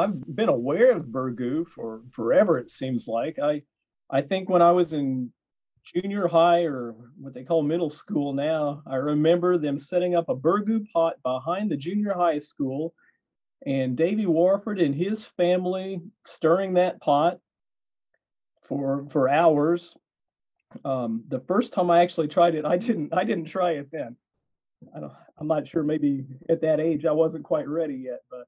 I've been aware of burgoo for forever. It seems like I, I think when I was in junior high or what they call middle school now, I remember them setting up a burgoo pot behind the junior high school, and Davy Warford and his family stirring that pot for for hours. Um, the first time I actually tried it, I didn't I didn't try it then. I don't, I'm not sure. Maybe at that age I wasn't quite ready yet, but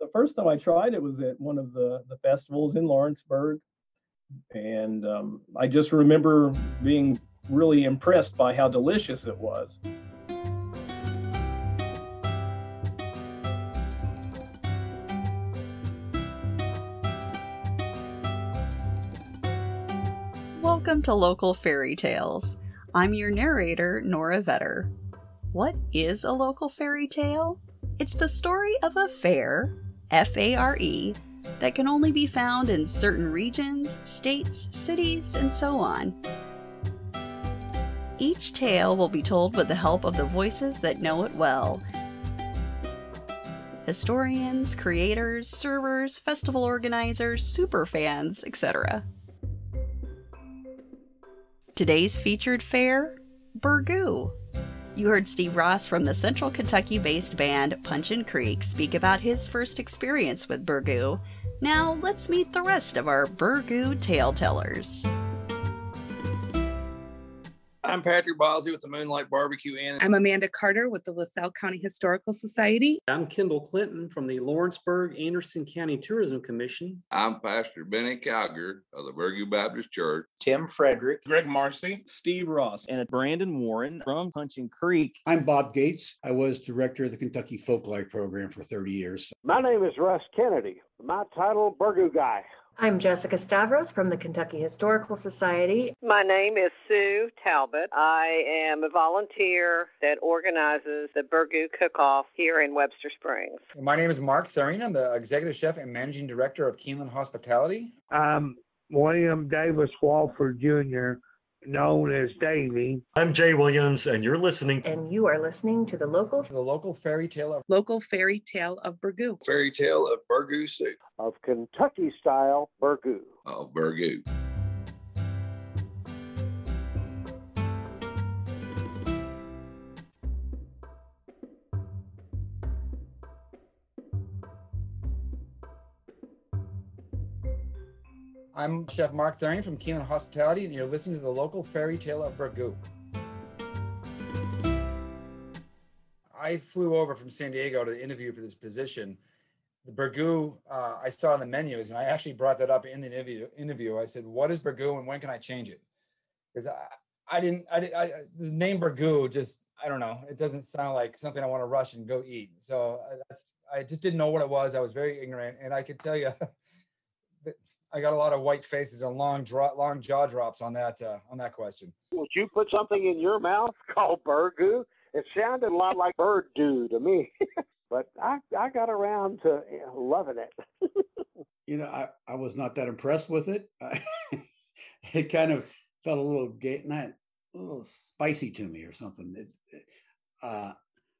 the first time I tried it was at one of the the festivals in Lawrenceburg, and um, I just remember being really impressed by how delicious it was. Welcome to Local Fairy Tales. I'm your narrator, Nora Vetter. What is a local fairy tale? It's the story of a fair, F A R E, that can only be found in certain regions, states, cities, and so on. Each tale will be told with the help of the voices that know it well historians, creators, servers, festival organizers, superfans, etc. Today's featured fair, Burgoo. You heard Steve Ross from the Central Kentucky based band Punchin Creek speak about his first experience with Burgoo. Now let's meet the rest of our Burgoo tale tellers. I'm Patrick Bosley with the Moonlite Barbecue Inn. I'm Amanda Carter with the LaSalle County Historical Society. I'm Kendall Clinton from the Lawrenceburg Anderson County Tourism Commission. I'm Pastor Benny Calger of the Burgoo Baptist Church. Tim Frederick. Greg Marcy. Steve Ross. And Brandon Warren from Punchin Creek. I'm Bob Gates. I was director of the Kentucky Folklife Program for 30 years. My name is Russ Kennedy. My title, Burgoo Guy. I'm Jessica Stavros from the Kentucky Historical Society. My name is Sue Talbot. I am a volunteer that organizes the Burgoo Cook-Off here in Webster Springs. My name is Mark Thurine. I'm the executive chef and managing director of Keeneland Hospitality. I'm William Davis Warford Jr., known as Davy. I'm Jay Williams, and you're listening. And you are listening to the local the local fairy tale of local fairy tale of Burgoo. Fairy tale of Burgoo soup. Of Kentucky style Burgoo. Of Burgoo. I'm Chef Mark Thurine from Keeneland Hospitality, and you're listening to the local fairy tale of Burgoo. I flew over from San Diego to interview for this position. The Burgoo uh, I saw on the menus, and I actually brought that up in the interview. interview. I said, "What is Burgoo, and when can I change it?" Because I, I didn't, I, I the name Burgoo just, I don't know, it doesn't sound like something I want to rush and go eat. So uh, that's, I just didn't know what it was. I was very ignorant, and I could tell you. I got a lot of white faces and long draw, long jaw drops on that uh, on that question. Would you put something in your mouth called burgoo? It sounded a lot like bird do to me, but I I got around to loving it. you know, I, I was not that impressed with it. it kind of felt a little gay, not a little spicy to me or something. It, uh,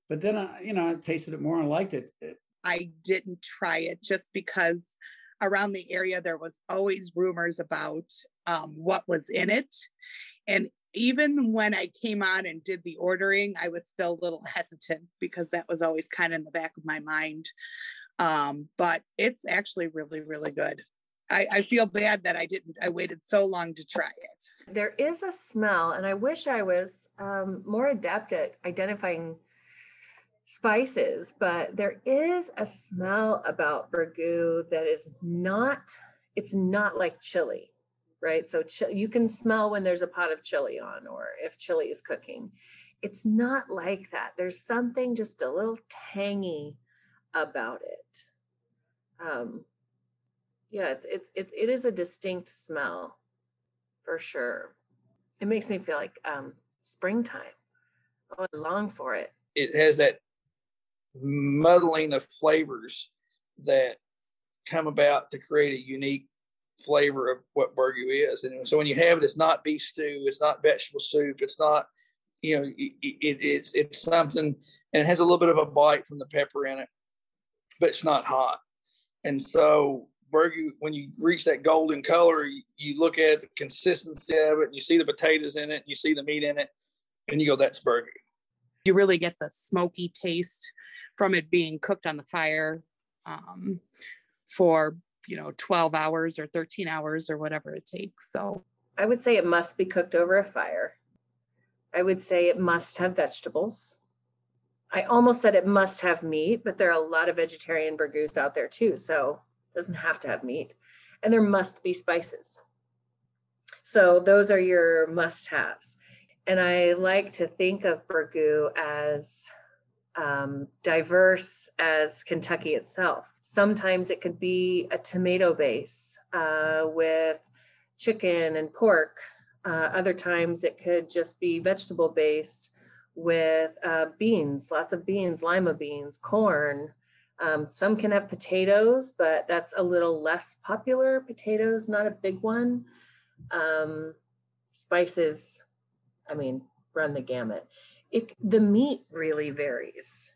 but then I, you know, I tasted it more and liked it. it I didn't try it just because around the area, there was always rumors about um, what was in it. And even when I came on and did the ordering, I was still a little hesitant because that was always kind of in the back of my mind. Um, but it's actually really, really good. I, I, feel bad that I didn't, I waited so long to try it. There is a smell, and I wish I was um, more adept at identifying spices, but there is a smell about burgoo that is not, it's not like chili, right? So ch- you can smell when there's a pot of chili on or if chili is cooking. It's not like that. There's something just a little tangy about it. Um, yeah, it's, it's, it, it is a distinct smell for sure. It makes me feel like um, springtime. I long for it. It has that muddling of flavors that come about to create a unique flavor of what burgoo is. And so when you have it, it's not beef stew, it's not vegetable soup, it's not, you know, it, it, it's it's something, and it has a little bit of a bite from the pepper in it, but it's not hot. And so burgoo, when you reach that golden color, you, you look at the consistency of it, and you see the potatoes in it, and you see the meat in it, and you go, "That's burgoo." You really get the smoky taste from it being cooked on the fire um, for you know 12 hours or 13 hours or whatever it takes. So I would say it must be cooked over a fire. I would say it must have vegetables. I almost said it must have meat, but there are a lot of vegetarian burgoos out there too. So it doesn't have to have meat. And there must be spices. So those are your must haves. And I like to think of burgoo as um, diverse as Kentucky itself. Sometimes it could be a tomato base uh, with chicken and pork. Uh, other times it could just be vegetable based with uh, beans, lots of beans, lima beans, corn. Um, some can have potatoes, but that's a little less popular. Potatoes, not a big one. Um, spices, I mean, run the gamut. It, the meat really varies.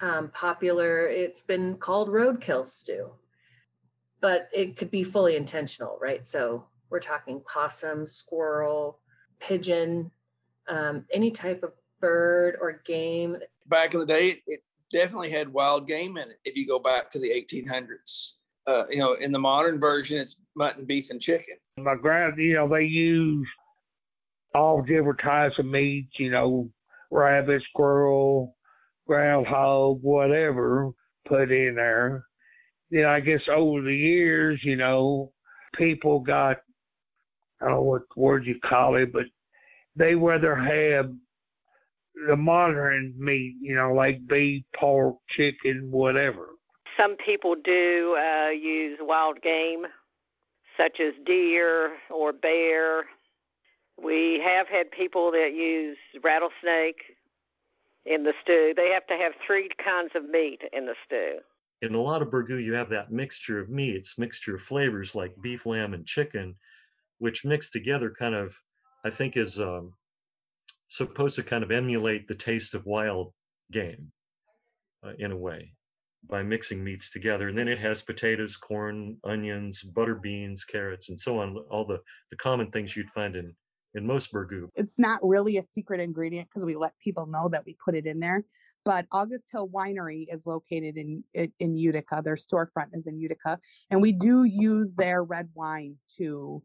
Um, popular, it's been called roadkill stew, but it could be fully intentional, right? So we're talking possum, squirrel, pigeon, um, any type of bird or game. Back in the day, it definitely had wild game in it. If you go back to the 1800s, uh, you know, in the modern version, it's mutton, beef, and chicken. My grand, you know, they use all different types of meats, you know, rabbit, squirrel, groundhog, whatever, put in there. Then I guess over the years, you know, people got, I don't know what word you call it, but they rather have the modern meat, you know, like beef, pork, chicken, whatever. Some people do uh, use wild game, such as deer or bear. We have had people that use rattlesnake in the stew. They have to have three kinds of meat in the stew. In a lot of burgoo, you have that mixture of meats, mixture of flavors like beef, lamb, and chicken, which mixed together kind of, I think, is um, supposed to kind of emulate the taste of wild game uh, in a way by mixing meats together. And then it has potatoes, corn, onions, butter beans, carrots, and so on, all the, the common things you'd find in, in most burgoo. it's not really a secret ingredient because we let people know that we put it in there. But August Hill Winery is located in in in Utica. Their storefront is in Utica, and we do use their red wine to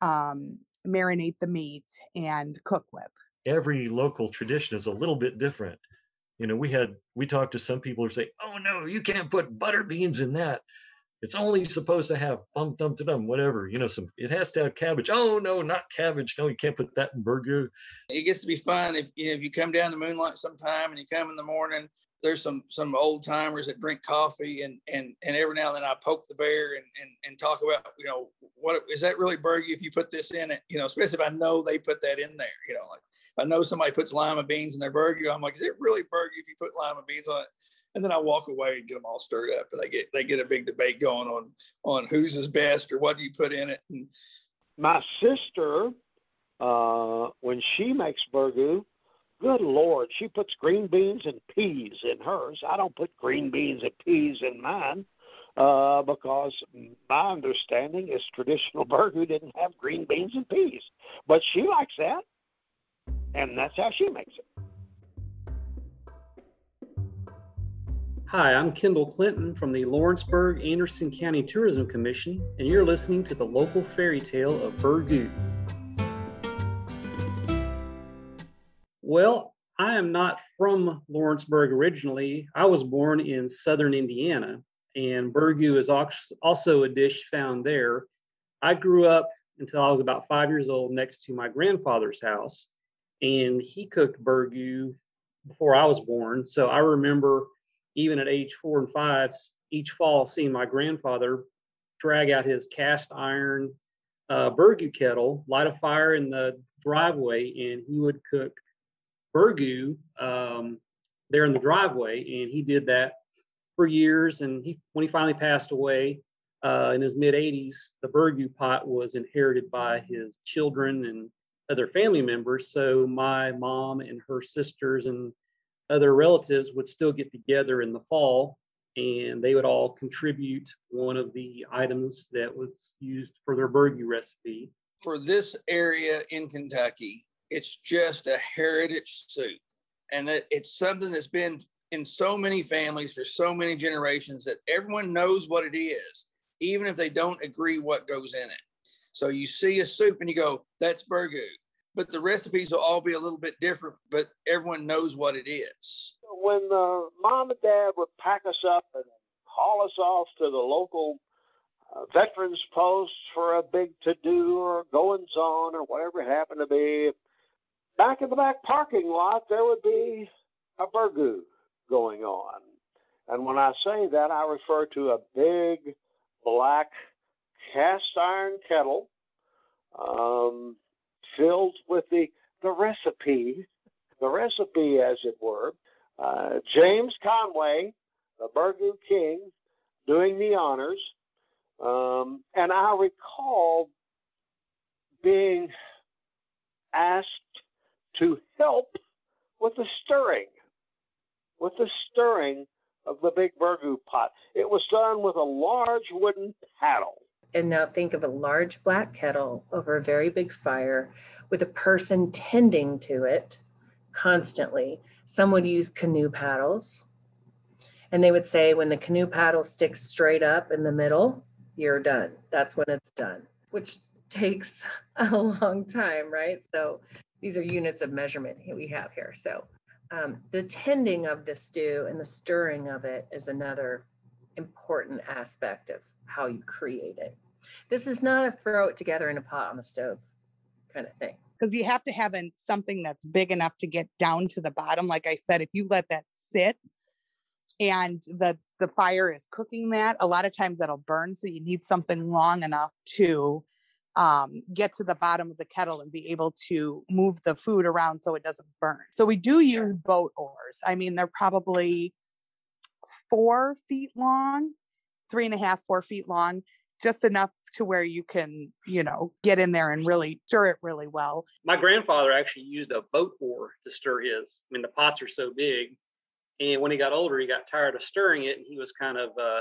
um, marinate the meat and cook with. every local tradition is a little bit different. You know, we had we talked to some people who say, "Oh no, you can't put butter beans in that. It's only supposed to have bum dum dum whatever. You know, some it has to have cabbage. Oh no, not cabbage. No, you can't put that in burgoo. It gets to be fun if you know, if you come down to Moonlite sometime and you come in the morning. There's some some old timers that drink coffee and and and every now and then I poke the bear and and, and talk about you know what is that really burgoo if you put this in it you know especially if I know they put that in there you know like if I know somebody puts lima beans in their burgoo I'm like is it really burgoo if you put lima beans on it and then I walk away and get them all stirred up and they get they get a big debate going on on whose is best or what do you put in it and My sister, uh, when she makes burgoo, good lord, she puts green beans and peas in hers. I don't put green beans and peas in mine uh, because my understanding is traditional burgoo didn't have green beans and peas. But she likes that, and that's how she makes it. Hi, I'm Kendall Clinton from the Lawrenceburg Anderson County Tourism Commission, and you're listening to the local fairy tale of Burgoo. Well, I am not from Lawrenceburg originally. I was born in southern Indiana, and burgoo is also a dish found there. I grew up until I was about five years old next to my grandfather's house, and he cooked burgoo before I was born. So I remember even at age four and five, each fall seeing my grandfather drag out his cast iron uh, burgoo kettle, light a fire in the driveway, and he would cook burgoo um, there in the driveway. And he did that for years. And he, when he finally passed away uh, in his mid 80s, the burgoo pot was inherited by his children and other family members. So my mom and her sisters and other relatives would still get together in the fall and they would all contribute one of the items that was used for their burgoo recipe. For this area in Kentucky, it's just a heritage soup. And it's something that's been in so many families for so many generations that everyone knows what it is, even if they don't agree what goes in it. So you see a soup and you go, that's burgoo. But the recipes will all be a little bit different, but everyone knows what it is. When uh, mom and dad would pack us up and haul us off to the local uh, veterans post for a big to do or goings on or whatever it happened to be, back in the back parking lot, there would be a burgoo going on. And when I say that, I refer to a big black cast iron kettle um, filled with the, the recipe, the recipe, as it were. Uh, James Conway, the Burgoo King, doing the honors. Um, and I recall being asked to help with the stirring, with the stirring of the big burgoo pot. It was done with a large wooden paddle. And now think of a large black kettle over a very big fire with a person tending to it constantly. Some would use canoe paddles. And they would say when the canoe paddle sticks straight up in the middle, you're done. That's when it's done, which takes a long time, right? So these are units of measurement we have here. So um, the tending of the stew and the stirring of it is another important aspect of how you create it. This is not a throw it together in a pot on the stove kind of thing. Because you have to have an, something that's big enough to get down to the bottom. Like I said, if you let that sit and the the fire is cooking that, a lot of times that'll burn. So you need something long enough to um, get to the bottom of the kettle and be able to move the food around so it doesn't burn. So we do use boat oars. I mean, they're probably four feet long, three and a half, four feet long, just enough to where you can, you know, get in there and really stir it really well. My grandfather actually used a boat oar to stir his. I mean, the pots are so big. And when he got older, he got tired of stirring it, and he was kind of uh,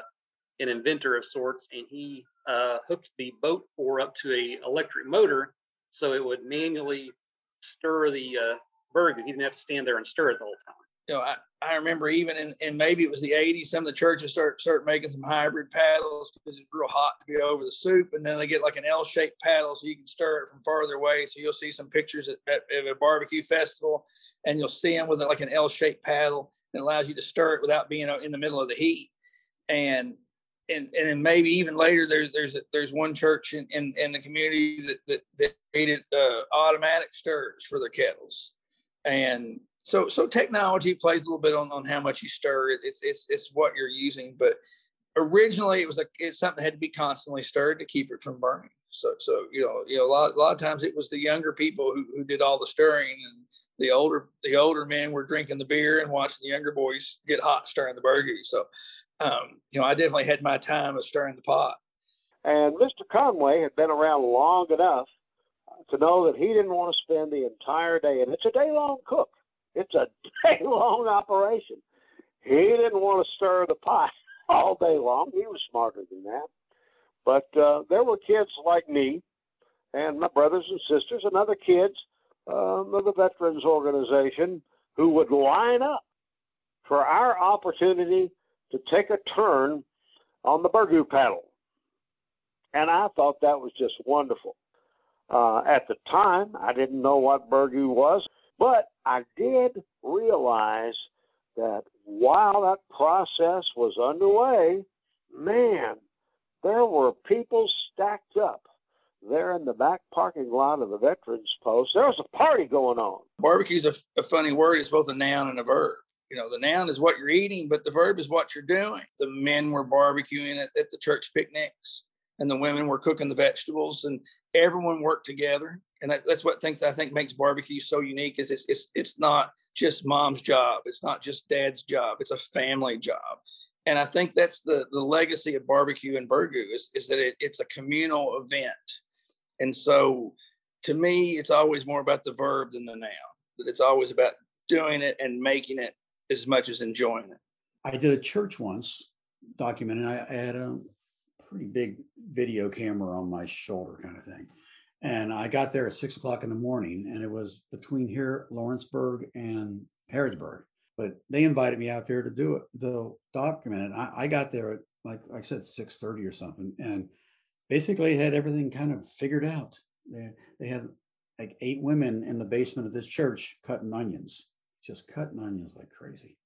an inventor of sorts, and he uh, hooked the boat oar up to a electric motor so it would manually stir the uh, burgoo. He didn't have to stand there and stir it the whole time. You know, I, I remember even in, in maybe it was the 80s, some of the churches start start making some hybrid paddles because it's real hot to be over the soup, and then they get like an L-shaped paddle so you can stir it from farther away. So you'll see some pictures at, at, at a barbecue festival, and you'll see them with like an L-shaped paddle that allows you to stir it without being in the middle of the heat. And and and then maybe even later there's there's a, there's one church in, in, in the community that that, that created uh, automatic stirs for their kettles, and so so technology plays a little bit on, on how much you stir. It's it's it's what you're using, but originally it was like it's something that had to be constantly stirred to keep it from burning. So so you know you know a lot a lot of times it was the younger people who, who did all the stirring and the older the older men were drinking the beer and watching the younger boys get hot stirring the burgers. So um, you know, I definitely had my time of stirring the pot. And Mr. Conway had been around long enough to know that he didn't want to spend the entire day, and it's a day long cook. It's a day long operation. He didn't want to stir the pot all day long. He was smarter than that. But uh, there were kids like me and my brothers and sisters and other kids um, of the Veterans Organization who would line up for our opportunity to take a turn on the burgoo paddle. And I thought that was just wonderful. Uh, at the time, I didn't know what burgoo was, but I did realize that while that process was underway, man, there were people stacked up there in the back parking lot of the Veterans Post. There was a party going on. Barbecue is a, a funny word. It's both a noun and a verb you know, the noun is what you're eating, but the verb is what you're doing. The men were barbecuing at, at the church picnics, and the women were cooking the vegetables, and everyone worked together. And that, that's what things I think makes barbecue so unique is it's, it's it's not just mom's job, it's not just dad's job, it's a family job. And I think that's the the legacy of barbecue and burgoo is, is that it, it's a communal event. And so to me, it's always more about the verb than the noun. That it's always about doing it and making it as much as enjoying it. I did a church once documenting. I, I had a pretty big video camera on my shoulder, kind of thing. And I got there at six o'clock in the morning, and it was between here, Lawrenceburg, and Harrodsburg. But they invited me out there to do it, to document it. I, I got there at like I said, six thirty or something, and basically had everything kind of figured out. They, they had like eight women in the basement of this church cutting onions, just cutting onions like crazy.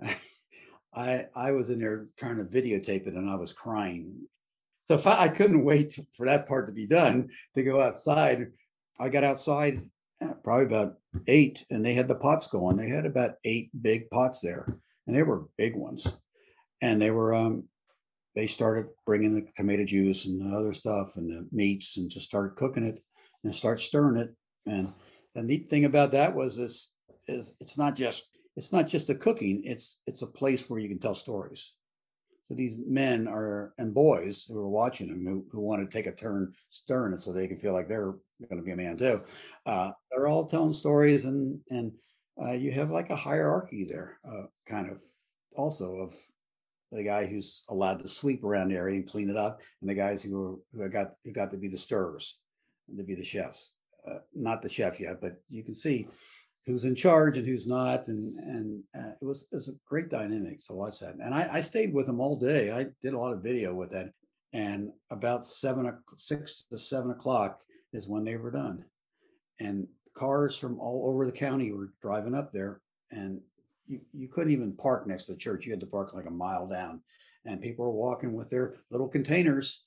I I was in there trying to videotape it, and I was crying. So I, couldn't wait for that part to be done to go outside. I got outside uh, probably about eight, and they had the pots going. They had about eight big pots there, and they were big ones, and they were um they started bringing the tomato juice and the other stuff and the meats and just started cooking it and start stirring it. And the neat thing about that was this is it's not just it's not just a cooking, it's it's a place where you can tell stories. So these men are and boys who are watching them who, who want to take a turn stirring so they can feel like they're going to be a man too. Uh, they're all telling stories and and uh, you have like a hierarchy there, uh, kind of also of the guy who's allowed to sweep around the area and clean it up, and the guys who who got who got to be the stirrers, and to be the chefs. Uh, not the chef yet, but you can see who's in charge and who's not, and and uh, it was it was a great dynamic to watch that. And I, I stayed with them all day. I did a lot of video with that, and about seven six to seven o'clock is when they were done, and cars from all over the county were driving up there, and you, you couldn't even park next to the church. You had to park like a mile down. And people were walking with their little containers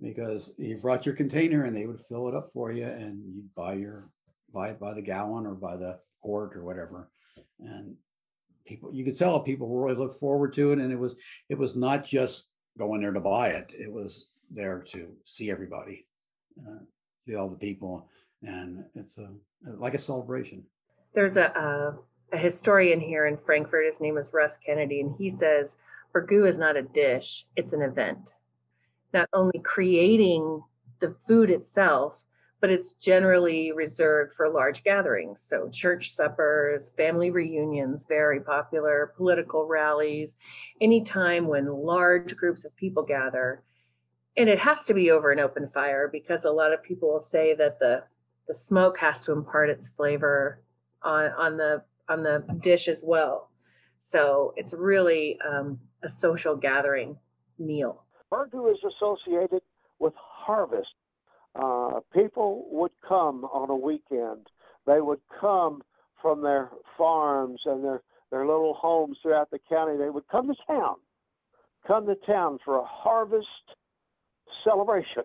because you brought your container and they would fill it up for you and you'd buy your buy it by the gallon or by the quart or whatever. And people you could tell people really looked forward to it. And it was it was not just going there to buy it, it was there to see everybody, uh, see all the people. And it's a like a celebration. There's a uh a historian here in Frankfort. His name is Russ Kennedy, and he says burgoo is not a dish, it's an event. Not only creating the food itself, but it's generally reserved for large gatherings. So, church suppers, family reunions, very popular, political rallies, any time when large groups of people gather. And it has to be over an open fire because a lot of people will say that the, the smoke has to impart its flavor on, on the on the dish as well. So it's really um, a social gathering meal. Burgoo is associated with harvest. Uh, people would come on a weekend. They would come from their farms and their, their little homes throughout the county. They would come to town, come to town for a harvest celebration,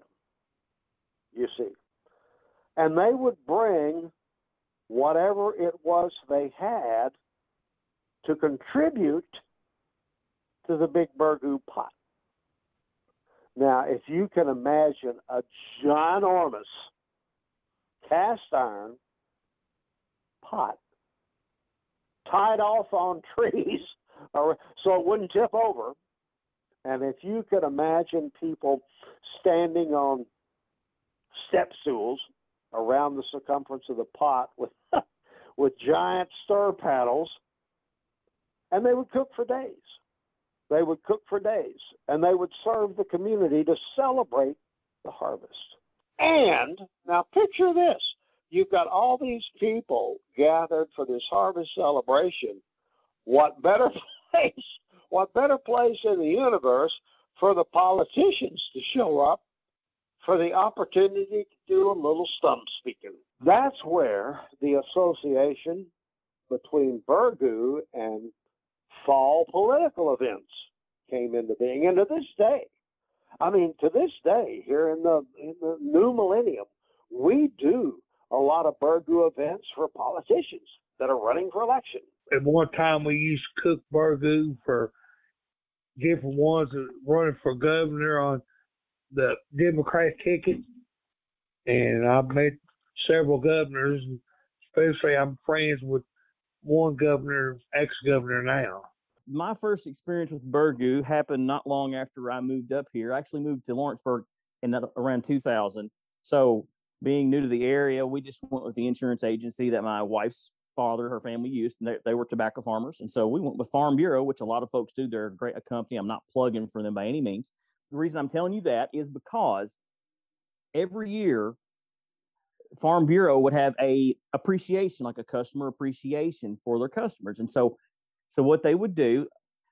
you see. And they would bring whatever it was they had to contribute to the big burgoo pot. Now, if you can imagine a ginormous cast iron pot tied off on trees or, so it wouldn't tip over, and if you could imagine people standing on step stools around the circumference of the pot with with giant stir paddles, and they would cook for days. They would cook for days, and they would serve the community to celebrate the harvest. And now picture this you've got all these people gathered for this harvest celebration. What better place, what better place in the universe for the politicians to show up for the opportunity to do a little stump speaking? That's where the association between Burgoo and fall political events came into being. And to this day, I mean, to this day, here in the in the new millennium, we do a lot of Burgoo events for politicians that are running for election. At one time, we used cook Burgoo for different ones running for governor on the Democrat ticket, and I've met several governors, especially I'm friends with one governor, ex-governor now. My first experience with Burgoo happened not long after I moved up here. I actually moved to Lawrenceburg in around 2000. So being new to the area, we just went with the insurance agency that my wife's father, her family used, and they, they were tobacco farmers. And so we went with Farm Bureau, which a lot of folks do. They're a great company. I'm not plugging for them by any means. The reason I'm telling you that is because every year Farm Bureau would have a appreciation, like a customer appreciation for their customers. And so, so what they would do,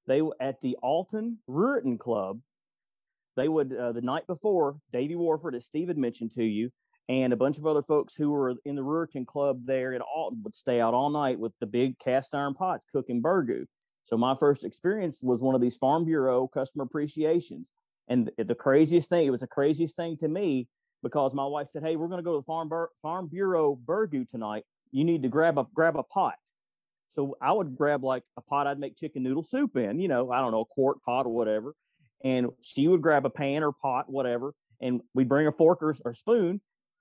they at the Alton Ruritan Club, they would uh, the night before Davy Warford, as Steve had mentioned to you, and a bunch of other folks who were in the Ruritan Club there at Alton would stay out all night with the big cast iron pots cooking burgoo. So my first experience was one of these Farm Bureau customer appreciations. And the craziest thing, it was the craziest thing to me because my wife said, "Hey, we're going to go to the Farm Bur- Farm Bureau burgoo tonight. You need to grab a grab a pot." So I would grab like a pot I'd make chicken noodle soup in, you know, I don't know, a quart pot or whatever. And she would grab a pan or pot, whatever, and we'd bring a fork or, or spoon,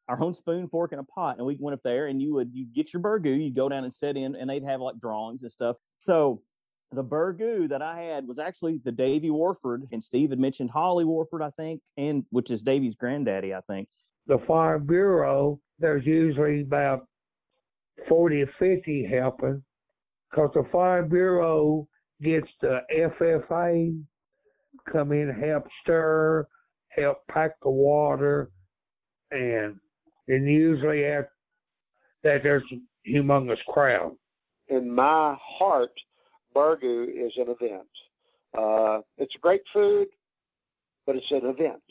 our own spoon, fork, and a pot. And we went up there and you would you get your burgoo, you'd go down and sit in, and they'd have like drawings and stuff. So the burgoo that I had was actually the Davy Warford, and Steve had mentioned Holly Warford, I think, and which is Davy's granddaddy, I think. The Farm Bureau, there's usually about 40 or 50 helping because the Farm Bureau gets the FFA come in, help stir, help pack the water, and and usually at that there's a humongous crowd. In my heart, Burgoo is an event. Uh, it's great food, but it's an event.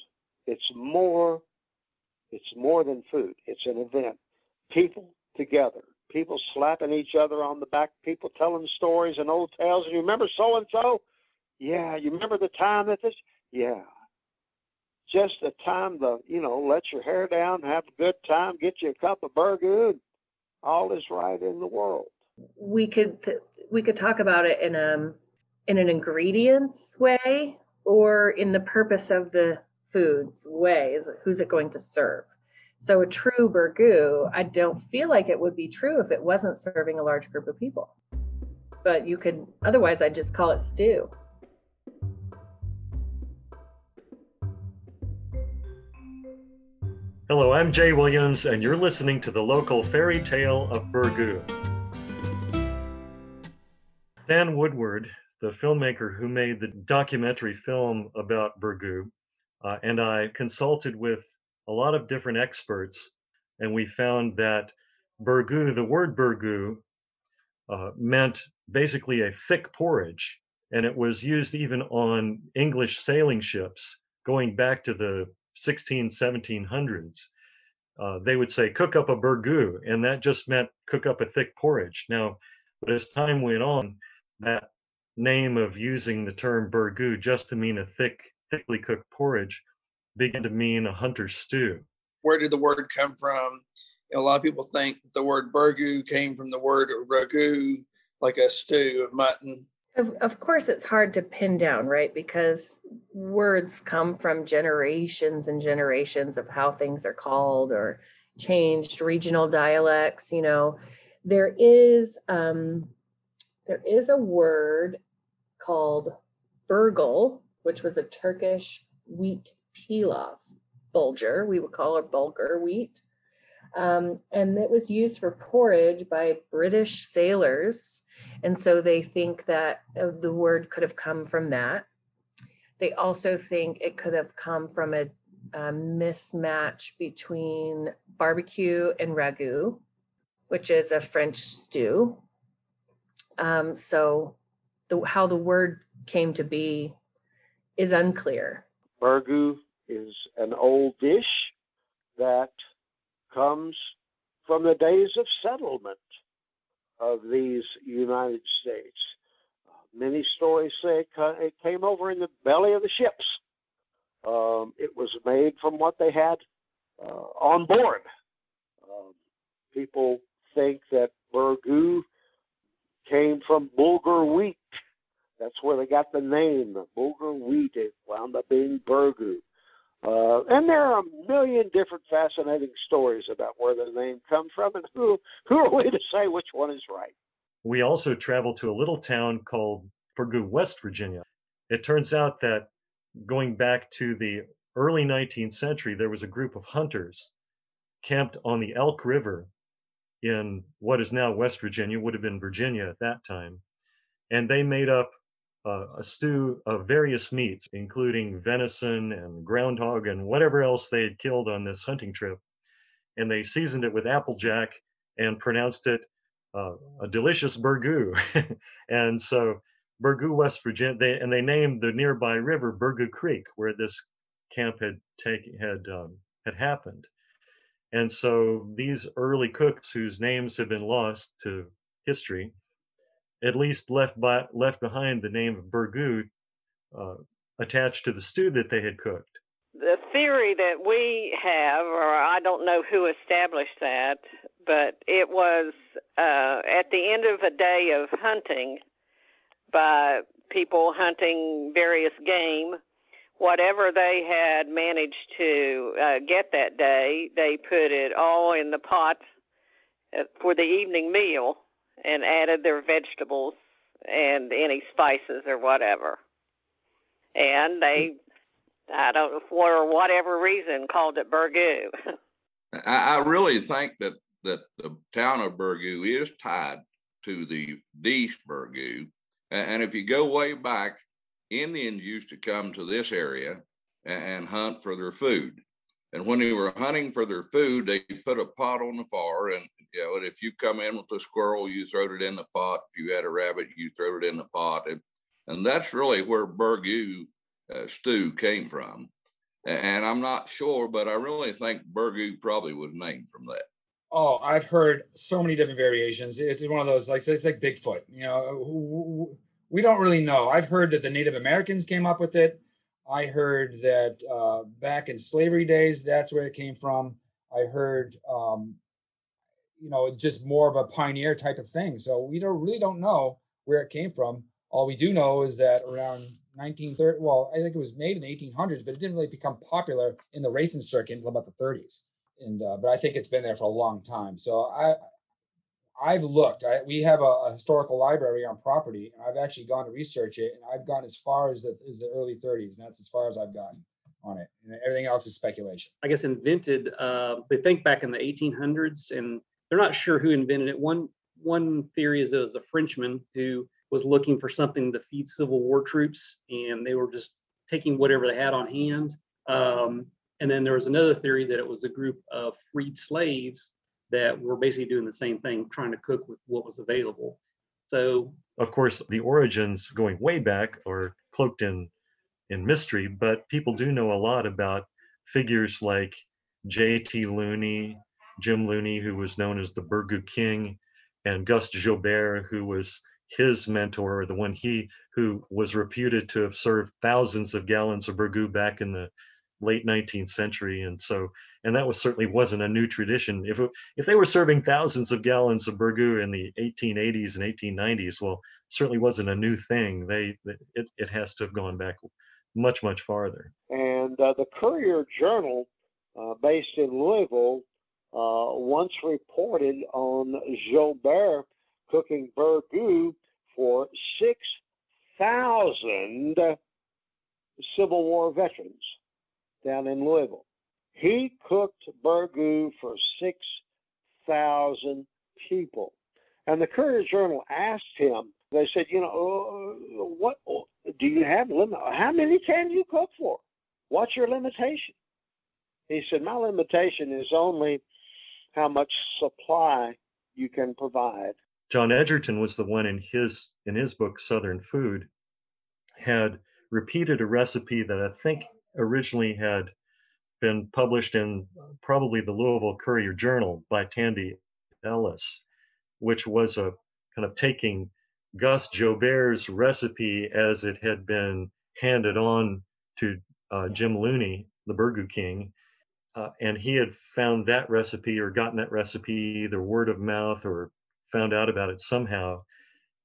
It's more. It's more than food. It's an event. People together. People slapping each other on the back. People telling stories and old tales. And you remember so and so? Yeah. You remember the time that this? Yeah. Just a time to you know let your hair down, have a good time, get you a cup of burgoo. All is right in the world. We could we could talk about it in a in an ingredients way or in the purpose of the foods way. Is who's it going to serve? So a true burgoo, I don't feel like it would be true if it wasn't serving a large group of people. But you could otherwise I'd just call it stew. Hello, I'm Jay Williams, and you're listening to the local fairy tale of Burgoo. Stan Woodward, the filmmaker who made the documentary film about Burgoo, uh, and I consulted with a lot of different experts, and we found that Burgoo, the word Burgoo, uh, meant basically a thick porridge, and it was used even on English sailing ships going back to the 16, 1700s. Uh, they would say, cook up a burgoo, and that just meant cook up a thick porridge. Now, but as time went on, that name of using the term burgoo just to mean a thick, thickly cooked porridge began to mean a hunter's stew. Where did the word come from? You know, a lot of people think the word burgoo came from the word ragu, like a stew of mutton. Of, of course, it's hard to pin down, right? Because words come from generations and generations of how things are called or changed, regional dialects. You know, there is um, there is a word called burghul, which was a Turkish wheat pilaf bulgur. We would call it bulgur wheat. Um, and it was used for porridge by British sailors. And so they think that uh, the word could have come from that. They also think it could have come from a, a mismatch between barbecue and ragu, which is a French stew. Um, so the, how the word came to be is unclear. Burgoo is an old dish that comes from the days of settlement of these United States. Many stories say it came over in the belly of the ships. Um, it was made from what they had uh, on board. Um, people think that burgoo came from bulgur wheat. That's where they got the name. Bulgur wheat it wound up being burgoo. Uh, and there are a million different fascinating stories about where the name comes from, and who who are we to say which one is right? We also traveled to a little town called Burgoo, West Virginia. It turns out that going back to the early 19th century, there was a group of hunters camped on the Elk River in what is now West Virginia, would have been Virginia at that time. And they made up uh, a stew of various meats, including venison and groundhog and whatever else they had killed on this hunting trip. And they seasoned it with applejack and pronounced it uh, a delicious burgoo. and so Burgoo, West Virginia, they, and they named the nearby river Burgoo Creek, where this camp had taken had um, had happened. And so these early cooks, whose names have been lost to history, at least left by left behind the name of Burgoo uh, attached to the stew that they had cooked. The theory that we have, or I don't know who established that, but it was uh, at the end of a day of hunting by people hunting various game. Whatever they had managed to uh, get that day, they put it all in the pot uh, for the evening meal and added their vegetables and any spices or whatever. And they, I don't know, for whatever reason, called it burgoo. I, I really think that that the town of Burgoo is tied to the East Burgoo. And if you go way back, Indians used to come to this area and hunt for their food. And when they were hunting for their food, they put a pot on the fire. And you know, if you come in with a squirrel, you throw it in the pot. If you had a rabbit, you throw it in the pot. And, and that's really where Burgoo uh, stew came from. And I'm not sure, but I really think Burgoo probably was named from that. Oh, I've heard so many different variations. It's one of those like it's like Bigfoot. You know, we don't really know. I've heard that the Native Americans came up with it. I heard that uh, back in slavery days, that's where it came from. I heard, um, you know, just more of a pioneer type of thing. So we don't really don't know where it came from. All we do know is that around 1930, well, I think it was made in the 1800s, but it didn't really become popular in the racing circuit until about the 30s and uh, but I think it's been there for a long time. So I I've looked. I, we have a, a, historical library on property, and I've actually gone to research it, and I've gone as far as the as the early 30s, and that's as far as I've gotten on it. And everything else is speculation. I guess invented. Uh, they think back in the 1800s, and they're not sure who invented it. One one theory is it was a Frenchman who was looking for something to feed Civil War troops, and they were just taking whatever they had on hand. Um, and then there was another theory that it was a group of freed slaves that were basically doing the same thing, trying to cook with what was available. So, of course, the origins going way back are cloaked in in mystery, but people do know a lot about figures like J.T. Looney, Jim Looney, who was known as the Burgoo King, and Gus Jaubert, who was his mentor, or the one he who was reputed to have served thousands of gallons of burgoo back in the late 19th century and so and that was certainly wasn't a new tradition. If it, if they were serving thousands of gallons of burgoo in the 1880s and 1890s well certainly wasn't a new thing. They it, it has to have gone back much much farther. And uh, the courier journal uh, based in louisville uh, once reported on jaubert cooking burgoo for 6000 civil war veterans down in Louisville. He cooked burgoo for 6,000 people. And the Courier Journal asked him, they said, you know, uh, what do you have limit? How many can you cook for? What's your limitation? He said, my limitation is only how much supply you can provide. John Egerton was the one in his in his book Southern Food had repeated a recipe that I think originally had been published in probably the Louisville Courier Journal by Tandy Ellis, which was a kind of taking Gus Jaubert's recipe as it had been handed on to uh, Jim Looney, the Burgoo King, uh, and he had found that recipe or gotten that recipe either word of mouth or found out about it somehow,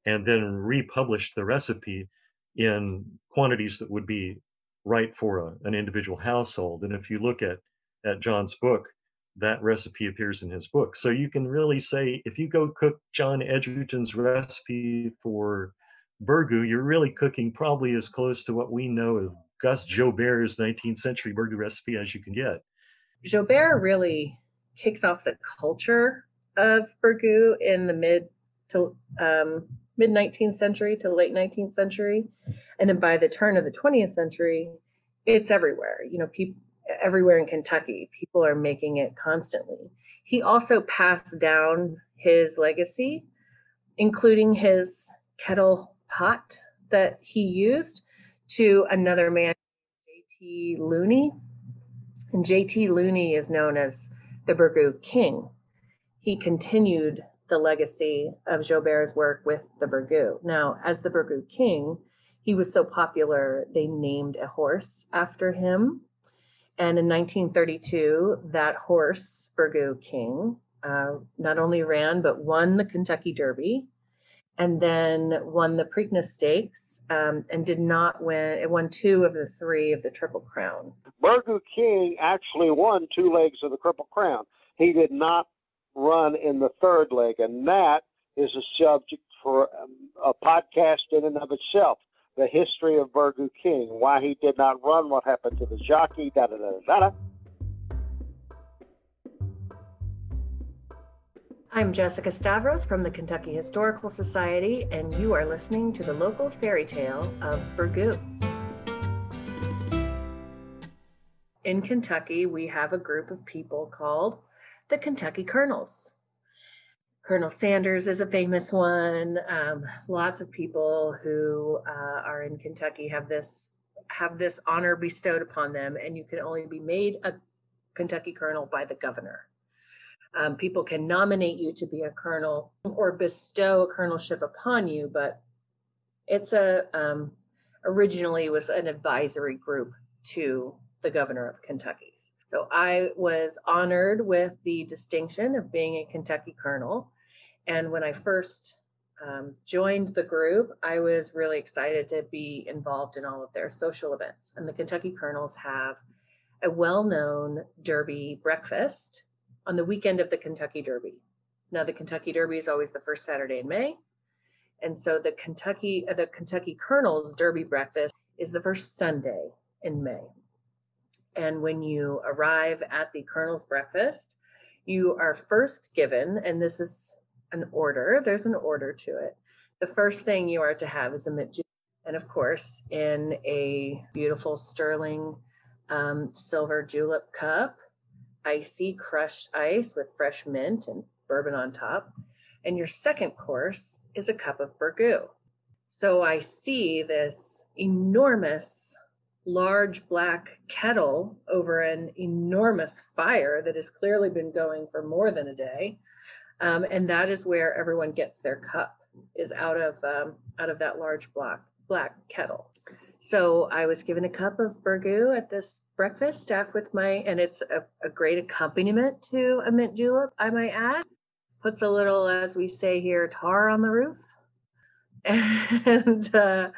and then republished the recipe in quantities that would be right for a, an individual household. And if you look at at John's book, that recipe appears in his book. So you can really say if you go cook John Egerton's recipe for burgoo, you're really cooking probably as close to what we know of Gus Jaubert's 19th century burgoo recipe as you can get. Joubert really kicks off the culture of burgoo in the mid to um, mid 19th century to late 19th century, and then by the turn of the 20th century, it's everywhere. You know, people everywhere in Kentucky, people are making it constantly. He also passed down his legacy, including his kettle pot that he used to another man, J.T. Looney. And J.T. Looney is known as the Burgoo King. He continued the legacy of Jaubert's work with the Burgoo. Now, as the Burgoo King, he was so popular, they named a horse after him. And in 1932, that horse, Burgoo King, uh, not only ran, but won the Kentucky Derby and then won the Preakness Stakes um, and did not win. It won two of the three of the Triple Crown. Burgoo King actually won two legs of the Triple Crown. He did not run in the third leg, and that is a subject for um, a podcast in and of itself. The history of Burgoo King, why he did not run, what happened to the jockey, da da da da da. I'm Jessica Stavros from the Kentucky Historical Society, and you are listening to the local fairy tale of Burgoo. In Kentucky, we have a group of people called the Kentucky Colonels. Colonel Sanders is a famous one. Um, lots of people who uh, are in Kentucky have this have this honor bestowed upon them, and you can only be made a Kentucky Colonel by the governor. Um, people can nominate you to be a colonel or bestow a colonelship upon you, but it's a um, originally was an advisory group to the governor of Kentucky. So I was honored with the distinction of being a Kentucky colonel. And when I first um, joined the group, I was really excited to be involved in all of their social events. And the Kentucky Colonels have a well known Derby breakfast on the weekend of the Kentucky Derby. Now, the Kentucky Derby is always the first Saturday in May. And so the Kentucky, uh, the Kentucky Colonels Derby breakfast is the first Sunday in May. And when you arrive at the Colonel's breakfast, you are first given, and this is an order, there's an order to it. The first thing you are to have is a mint julep. And of course, in a beautiful sterling um, silver julep cup, icy crushed ice with fresh mint and bourbon on top. And your second course is a cup of burgoo. So I see this enormous, large black kettle over an enormous fire that has clearly been going for more than a day. Um, and that is where everyone gets their cup is out of um, out of that large black black kettle. So I was given a cup of burgoo at this breakfast, staff with my, and it's a, a great accompaniment to a mint julep, I might add. Puts a little, as we say here, tar on the roof. And uh,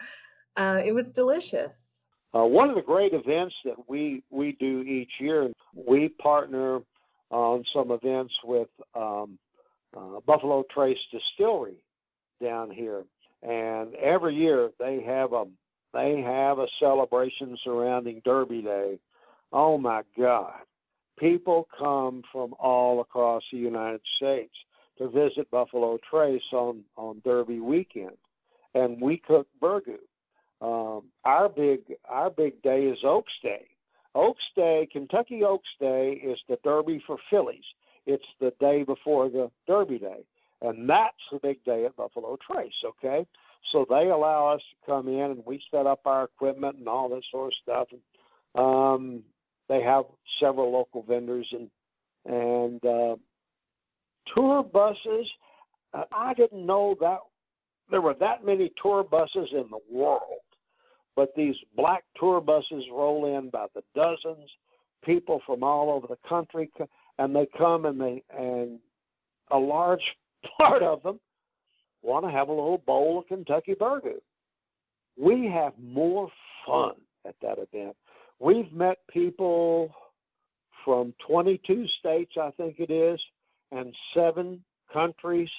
uh, it was delicious. Uh, one of the great events that we we do each year, we partner on some events with um, uh, Buffalo Trace Distillery down here, and every year they have a they have a celebration surrounding Derby Day. Oh my God. People come from all across the United States to visit Buffalo Trace on, on Derby weekend. And we cook burgoo. Um, our big our big day is Oaks Day. Oaks Day, Kentucky Oaks Day is the Derby for fillies. It's the day before the Derby Day. And that's the big day at Buffalo Trace, okay? So they allow us to come in and we set up our equipment and all this sort of stuff. And, um, they have several local vendors and and uh, tour buses. Uh, I didn't know that there were that many tour buses in the world, but these black tour buses roll in by the dozens. People from all over the country, and they come and they and a large part of them want to have a little bowl of Kentucky burgoo. We have more fun at that event. We've met people from 22 states, I think it is, and seven countries.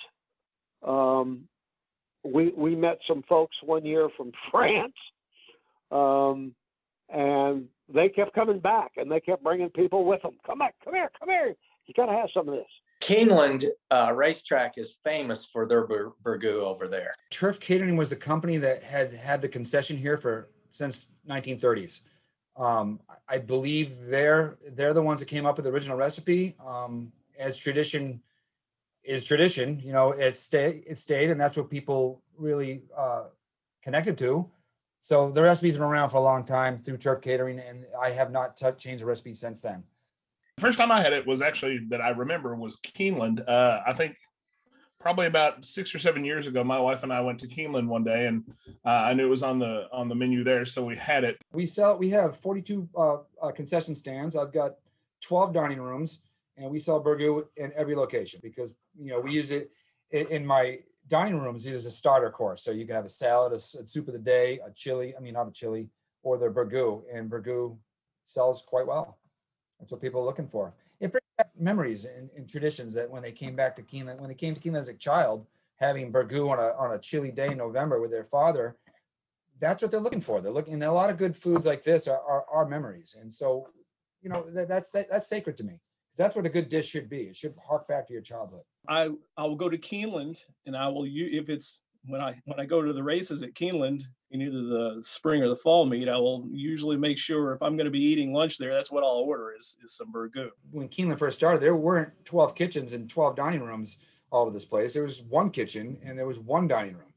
Um, we we met some folks one year from France, um, and they kept coming back, and they kept bringing people with them. Come back, come here, come here. You got to have some of this. Keeneland uh, racetrack is famous for their bur- burgoo over there. Turf Catering was the company that had had the concession here for since 1930s. Um, I believe they're they're the ones that came up with the original recipe. Um, as tradition is tradition, you know, it stayed it stayed, and that's what people really uh, connected to. So the recipe's been around for a long time through Turf Catering, and I have not touched changed the recipe since then. First time I had it was actually that I remember was Keeneland. Uh, I think probably about six or seven years ago, my wife and I went to Keeneland one day, and uh, I knew it was on the on the menu there, so we had it. We sell. We have 42 uh, uh, concession stands. I've got 12 dining rooms, and we sell burgoo in every location because you know we use it in, in my dining rooms. Is a starter course, so you can have a salad, a soup of the day, a chili. I mean, not a chili, or the burgoo, and burgoo sells quite well. That's what people are looking for. It brings back memories and, and traditions that when they came back to Keeneland, when they came to Keeneland as a child, having burgoo on a on a chilly day in November with their father, that's what they're looking for. They're looking, and a lot of good foods like this are are, are memories. And so, you know, that, that's that's sacred to me because that's what a good dish should be. It should hark back to your childhood. I I will go to Keeneland and I will you if it's when I when I go to the races at Keeneland in either the spring or the fall meet, I will usually make sure if I'm going to be eating lunch there, that's what I'll order is is some burgoo. When Keeneland first started, there weren't 12 kitchens and 12 dining rooms all over this place. There was one kitchen and there was one dining room.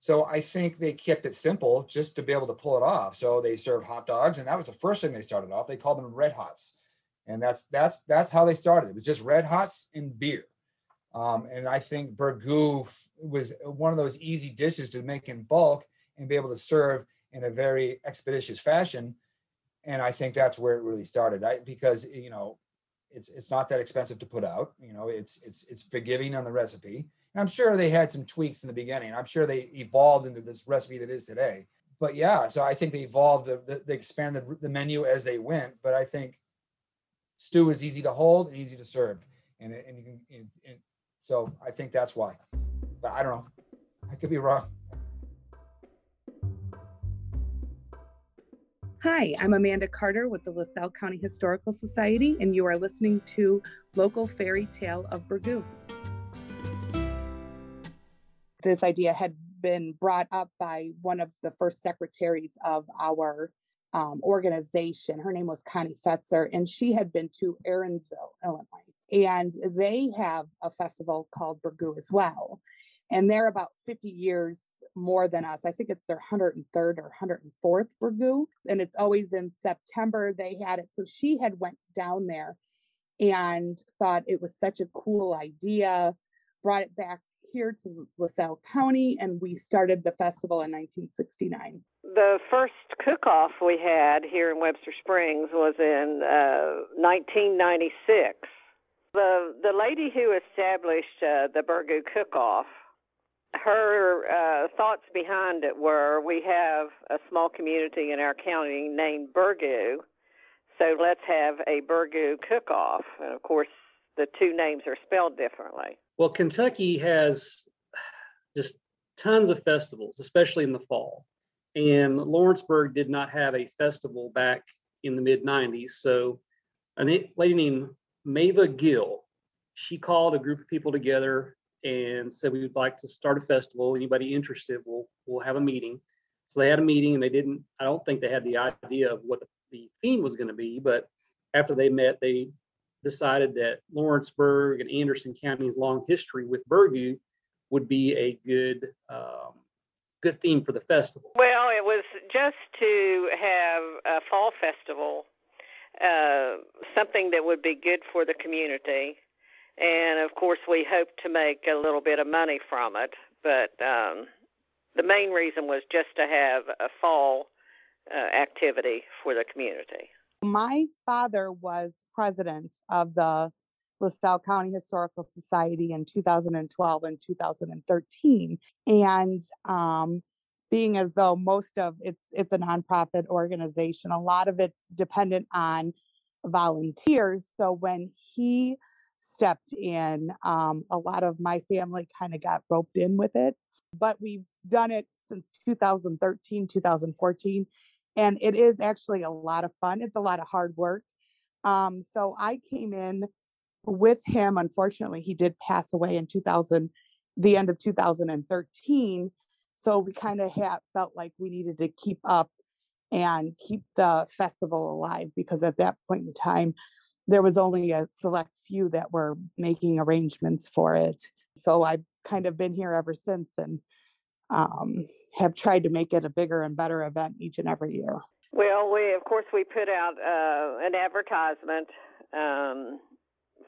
So I think they kept it simple just to be able to pull it off. So they served hot dogs, and that was the first thing they started off. They called them red hots, and that's that's that's how they started. It was just red hots and beer. Um, and I think burgoo was one of those easy dishes to make in bulk and be able to serve in a very expeditious fashion. And I think that's where it really started. I, because you know, it's it's not that expensive to put out. You know, it's it's it's forgiving on the recipe. And I'm sure they had some tweaks in the beginning. I'm sure they evolved into this recipe that is today. But yeah, so I think they evolved, the, the, they expanded the menu as they went. But I think stew is easy to hold and easy to serve, and and you can. And, and so I think that's why. But I don't know. I could be wrong. Hi, I'm Amanda Carter with the LaSalle County Historical Society, and you are listening to Local Fairy Tale of Burgoo. This idea had been brought up by one of the first secretaries of our um, organization. Her name was Connie Fetzer, and she had been to Arenzville, Illinois. And they have a festival called Burgoo as well. And they're about 50 years more than us. I think it's their 103rd or 104th Burgoo. And it's always in September they had it. So she had went down there and thought it was such a cool idea, brought it back here to LaSalle County, and we started the festival in 1969. The first cook-off we had here in Webster Springs was in uh, 1996. The the lady who established uh, the Burgoo Cook-Off, her uh, thoughts behind it were: we have a small community in our county named Burgoo, so let's have a Burgoo Cook-Off. And of course, the two names are spelled differently. Well, Kentucky has just tons of festivals, especially in the fall. And Lawrenceburg did not have a festival back in the mid 90s. So a lady named Mava Gill, she called a group of people together and said, We would like to start a festival. Anybody interested? We'll, we'll have a meeting. So they had a meeting and they didn't, I don't think they had the idea of what the, the theme was going to be. But after they met, they decided that Lawrenceburg and Anderson County's long history with Burgoo would be a good um, good theme for the festival. Well, it was just to have a fall festival, uh, something that would be good for the community. And of course, we hope to make a little bit of money from it. But um, the main reason was just to have a fall uh, activity for the community. My father was president of the LaSalle County Historical Society in 2012 and 2013. And um, being as though most of it's it's a nonprofit organization, a lot of it's dependent on volunteers. So when he stepped in, um, a lot of my family kind of got roped in with it. But we've done it since 2013, 2014, and it is actually a lot of fun. It's a lot of hard work. Um, so I came in with him, unfortunately, he did pass away in 2000, the end of 2013. So we kind of felt like we needed to keep up and keep the festival alive because at that point in time, there was only a select few that were making arrangements for it. So I've kind of been here ever since and um, have tried to make it a bigger and better event each and every year. Well, we of course we put out uh, an advertisement um,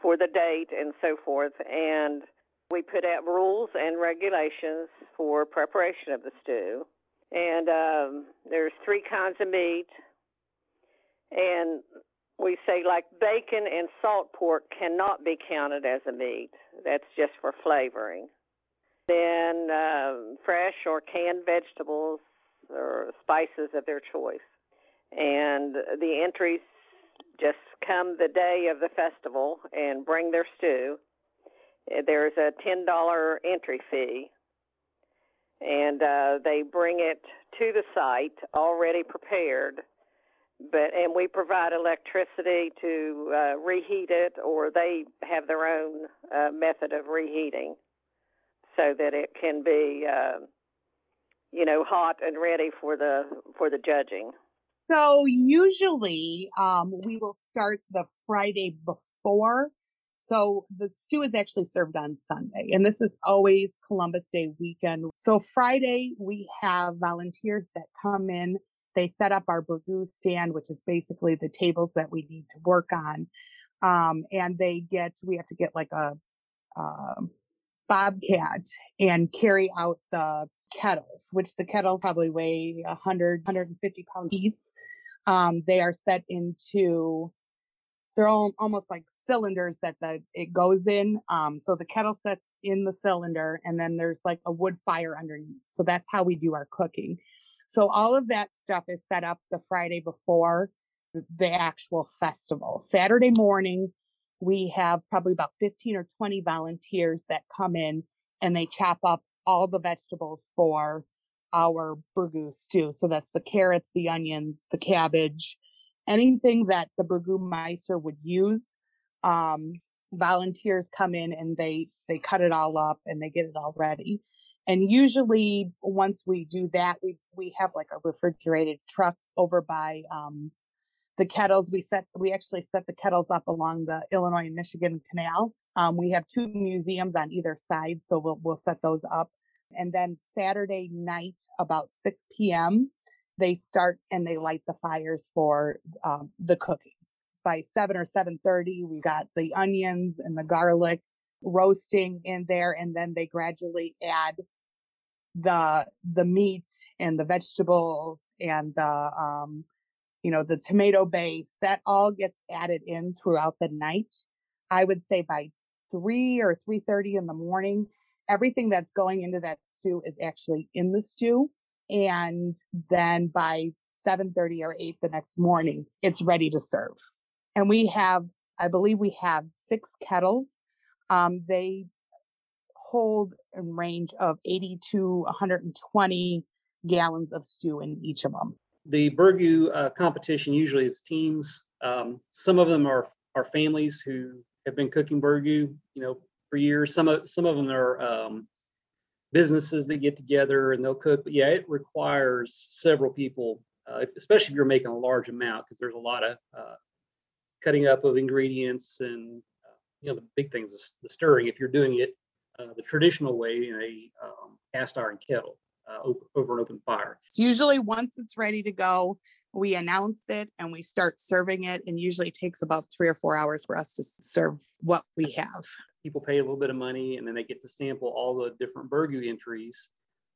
for the date and so forth, and we put out rules and regulations for preparation of the stew. And um, there's three kinds of meat, and we say like bacon and salt pork cannot be counted as a meat. That's just for flavoring. Then um, fresh or canned vegetables or spices of their choice. And the entries just come the day of the festival and bring their stew. There's a $10 entry fee. And uh, they bring it to the site already prepared but and we provide electricity to uh, reheat it, or they have their own uh, method of reheating, so that it can be, uh, you know, hot and ready for the for the judging. So usually, um, we will start the Friday before. So the stew is actually served on Sunday, and this is always Columbus Day weekend. So Friday we have volunteers that come in they set up our burgoo stand, which is basically the tables that we need to work on. Um, and they get, we have to get like a, um, bobcat and carry out the kettles, which the kettles probably weigh 100, 150 pounds piece. Um, they are set into, they're all almost like cylinders that the it goes in. Um, so the kettle sets in the cylinder, and then there's like a wood fire underneath. So that's how we do our cooking. So all of that stuff is set up the Friday before the actual festival. Saturday morning, we have probably about 15 or 20 volunteers that come in and they chop up all the vegetables for our burgoo stew. So that's the carrots, the onions, the cabbage, anything that the burgoomeister would use um, volunteers come in and they they cut it all up and they get it all ready and usually once we do that we we have like a refrigerated truck over by um, the kettles we set we actually set the kettles up along the illinois and michigan canal. Um, we have two museums on either side so we'll we'll set those up. And then saturday night about 6 p.m they start and they light the fires for um, the cooking. By 7 or 7.30 we got the onions and the garlic roasting in there and then they gradually add the the meat and the vegetables and the um you know the tomato base that all gets added in throughout the night i would say by 3 or 3:30 in the morning everything that's going into that stew is actually in the stew and then by 7:30 or 8 the next morning it's ready to serve and we have, I believe we have six kettles. Um, they hold a range of 80 to 120 gallons of stew in each of them. The Burgoo uh, competition usually is teams. Um, some of them are are families who have been cooking Burgoo, you know, for years. Some of some of them are um, businesses that get together and they'll cook. But yeah, it requires several people, uh, especially if you're making a large amount, because there's a lot of uh, cutting up of ingredients and you know the big things is the stirring if you're doing it uh, the traditional way in a um, cast iron kettle uh, over, an open fire. It's usually once it's ready to go, we announce it and we start serving it, and usually it takes about three or four hours for us to serve what we have. People pay a little bit of money and then they get to sample all the different Burgoo entries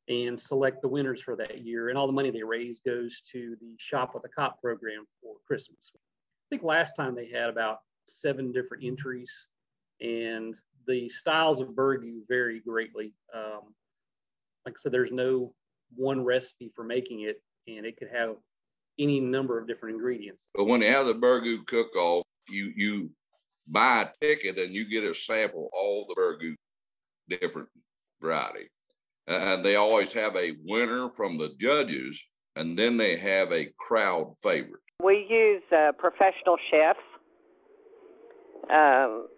and select the winners for that year. And all the money they raise goes to the Shop with a Cop program for Christmas. I think last time they had about seven different entries, and the styles of burgoo vary greatly. Um, like I said, there's no one recipe for making it, and it could have any number of different ingredients. But when they have the burgoo cook-off, you you buy a ticket and you get a sample of all the burgoo different variety, and they always have a winner from the judges, and then they have a crowd favorite. We use uh, professional chefs um,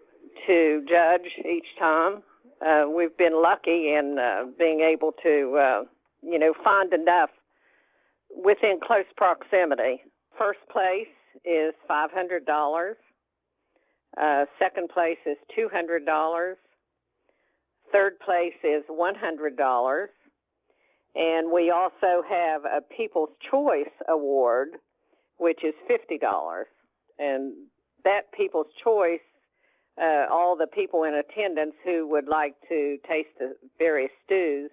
to judge each time. Uh, we've been lucky in uh, being able to, uh, you know, find enough within close proximity. First place is $500. Uh, second place is $200. Third place is $100. And we also have a People's Choice Award, which is $50. And that People's Choice, uh, all the people in attendance who would like to taste the various stews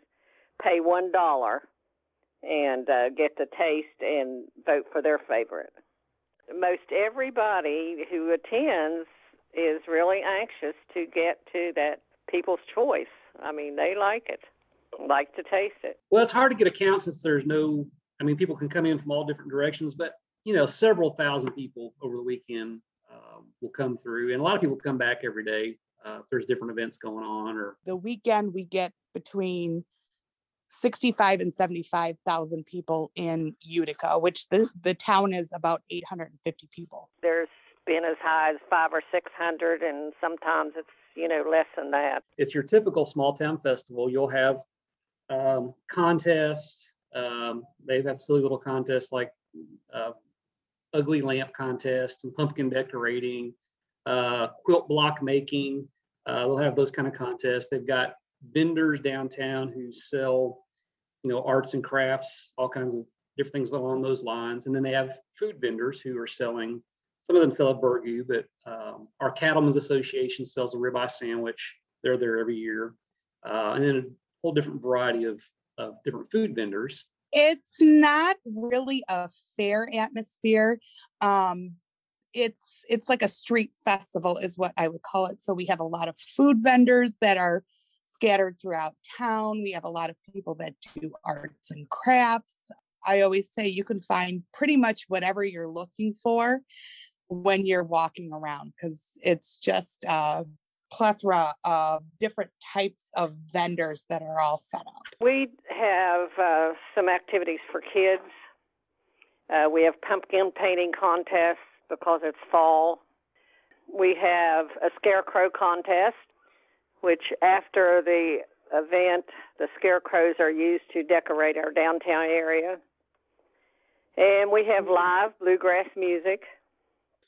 pay $1 and uh, get to taste and vote for their favorite. Most everybody who attends is really anxious to get to that people's choice. I mean, they like it, like to taste it. Well, it's hard to get a count since there's no, I mean, people can come in from all different directions, but you know, several thousand people over the weekend uh, will come through, and a lot of people come back every day. Uh, if there's different events going on, or The weekend we get between 65 and 75,000 people in Utica, which the, the town is about 850 people. There's been as high as five or six hundred, and sometimes it's you know less than that. it's your typical small town festival. You'll have um, contests. Um, they have silly little contests like uh, ugly lamp contest and pumpkin decorating, uh, quilt block making. Uh, they'll have those kind of contests. They've got vendors downtown who sell, you know, arts and crafts, all kinds of different things along those lines. And then they have food vendors who are selling. Some of them sell a burgoo, but um, our Cattlemen's Association sells a ribeye sandwich. They're there every year, uh, and then a whole different variety of of different food vendors. It's not really a fair atmosphere. Um, it's it's like a street festival is what I would call it. So we have a lot of food vendors that are scattered throughout town. We have a lot of people that do arts and crafts. I always say you can find pretty much whatever you're looking for when you're walking around because it's just a plethora of different types of vendors that are all set up. We have uh, some activities for kids. Uh, we have pumpkin painting contests because it's fall. We have a scarecrow contest, which after the event, the scarecrows are used to decorate our downtown area. And we have live bluegrass music.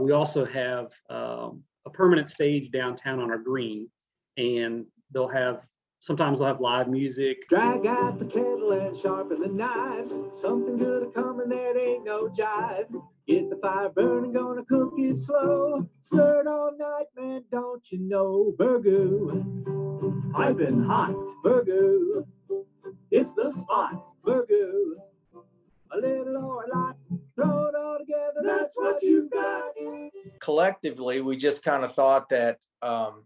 We also have um, a permanent stage downtown on our green, and they'll have sometimes they'll have live music. Drag out the kettle and sharpen the knives. Something good a coming, there ain't no jive. Get the fire burning, gonna cook it slow. Stir it all night, man, don't you know? Burgoo, piping hot. Burgoo, it's the spot. Burgoo, a little or a lot. Throw it all together, that's what you got. collectively, we just kind of thought that, um,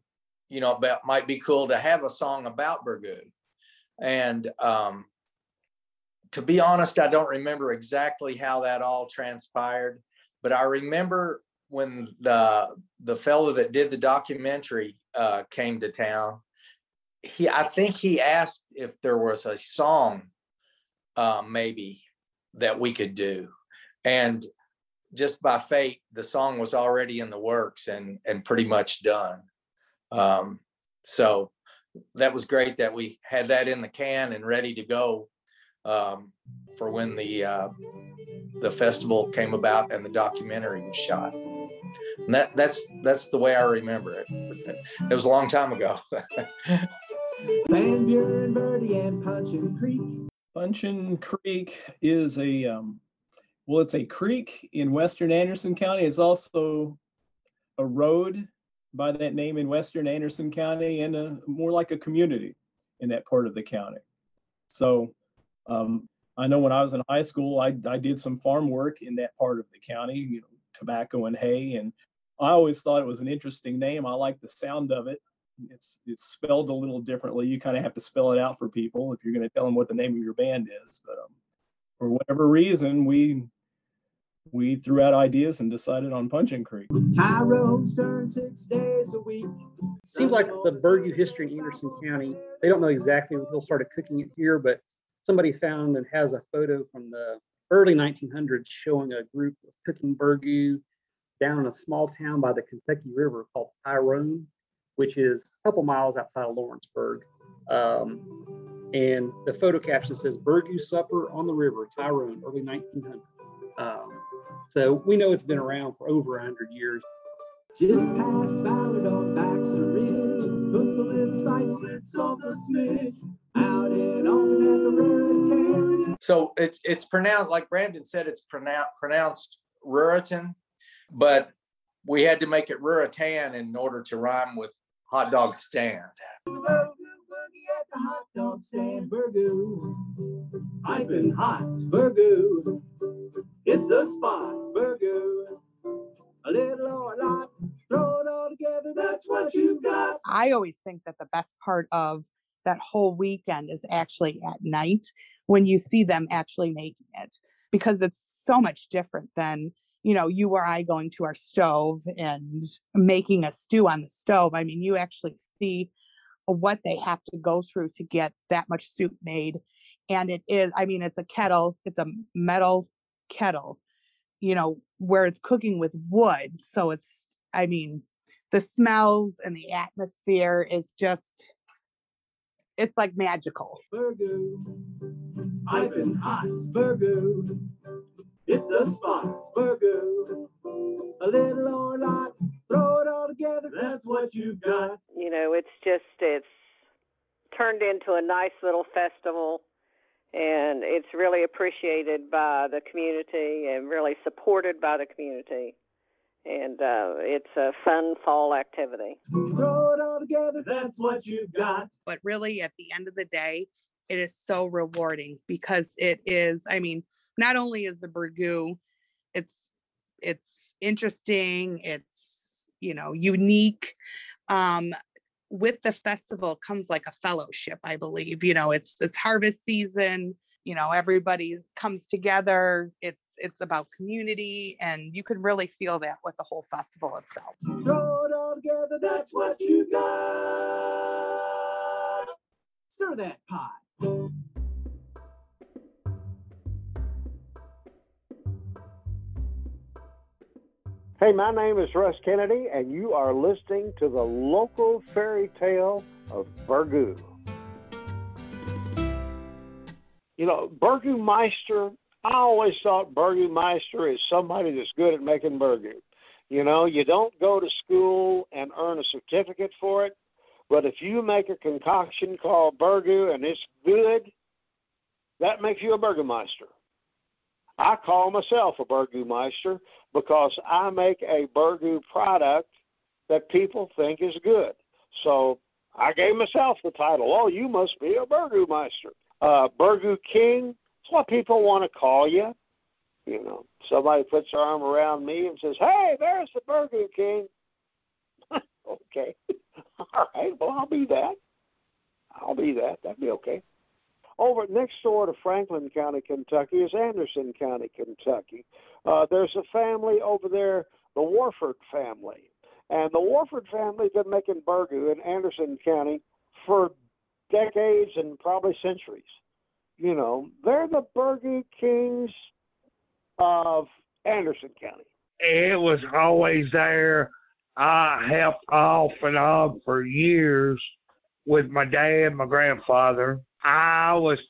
you know, about might be cool to have a song about Burgoo. And um, to be honest, I don't remember exactly how that all transpired, but I remember when the the fellow that did the documentary uh, came to town. He, I think he asked if there was a song, uh, maybe that we could do, and just by fate, the song was already in the works and and pretty much done. Um, so that was great that we had that in the can and ready to go um, for when the uh, the festival came about and the documentary was shot. And that that's that's the way I remember it. It was a long time ago. Van Buren, Verde, and Puncheon Creek. Puncheon Creek is a, um, well, it's a creek in western Anderson County. It's also a road by that name in western Anderson County and a, more like a community in that part of the county. So um, I know when I was in high school, I, I did some farm work in that part of the county, you know, tobacco and hay. And I always thought it was an interesting name. I like the sound of it. It's it's spelled a little differently. You kind of have to spell it out for people if you're going to tell them what the name of your band is. But um, for whatever reason, we we threw out ideas and decided on Puncheon Creek. Tyrone Stern six days a week. Seems like the Burgoo history in Anderson County, they don't know exactly when people started cooking it here, but somebody found and has a photo from the early 1900s showing a group cooking Burgoo down in a small town by the Kentucky River called Tyrone. Which is a couple miles outside of Lawrenceburg. Um, and the photo caption says Burgoo Supper on the River, Tyrone, early 1900. Um, so we know it's been around for over 100 years. Just past Ballard on Baxter Ridge, hook a little spice with salt a smidge. Out in Alton at the Raritan. So it's it's pronounced like Brandon said. It's pronounced pronounced Ruritan, but we had to make it Ruritan in order to rhyme with hot dog stand. Boogie at the hot dog stand, Burgoo. Piping hot, Burgoo. It's the spot, Burgoo. A little or a lot, throw it all together, that's what you got. I always think that the best part of that whole weekend is actually at night when you see them actually making it because it's so much different than you know you or I going to our stove and making a stew on the stove. I mean, you actually see what they have to go through to get that much soup made and it is i mean it's a kettle it's a metal kettle you know where it's cooking with wood so it's i mean the smells and the atmosphere is just it's like magical I've been hot, Burgoo. It's the spot, Burgoo. A little or a lot, throw it all together, that's what you've got. You know, it's just it's turned into a nice little festival and it's really appreciated by the community and really supported by the community. And uh, it's a fun fall activity. Throw it all together, that's what you've got. but really at the end of the day it is so rewarding because it is i mean not only is the burgoo it's it's interesting it's you know unique um with the festival comes like a fellowship i believe you know it's it's harvest season you know everybody comes together it's it's about community and you can really feel that with the whole festival itself Throw it all together, that's what you got. Stir that pot. Hey, my name is Russ Kennedy, and you are listening to the local fairy tale of Burgoo. You know, Burgoo Meister, I always thought Burgoo Meister is somebody that's good at making burgoo. You know, you don't go to school and earn a certificate for it, but if you make a concoction called burgoo and it's good, that makes you a burgomeister. I call myself a burgoo meister because I make a burgoo product that people think is good. So I gave myself the title, oh, you must be a burgoo meister. Uh, burgoo king, that's what people want to call you. You know, somebody puts their arm around me and says, hey, there's the burgoo king. okay. All right, well, I'll be that. I'll be that. That'd be okay. Over next door to Franklin County, Kentucky, is Anderson County, Kentucky. Uh, there's a family over there, the Warford family. And the Warford family's been making burgoo in Anderson County for decades and probably centuries. You know, they're the burgoo kings of Anderson County. It was always there. I helped off and on for years with my dad, my grandfather. I was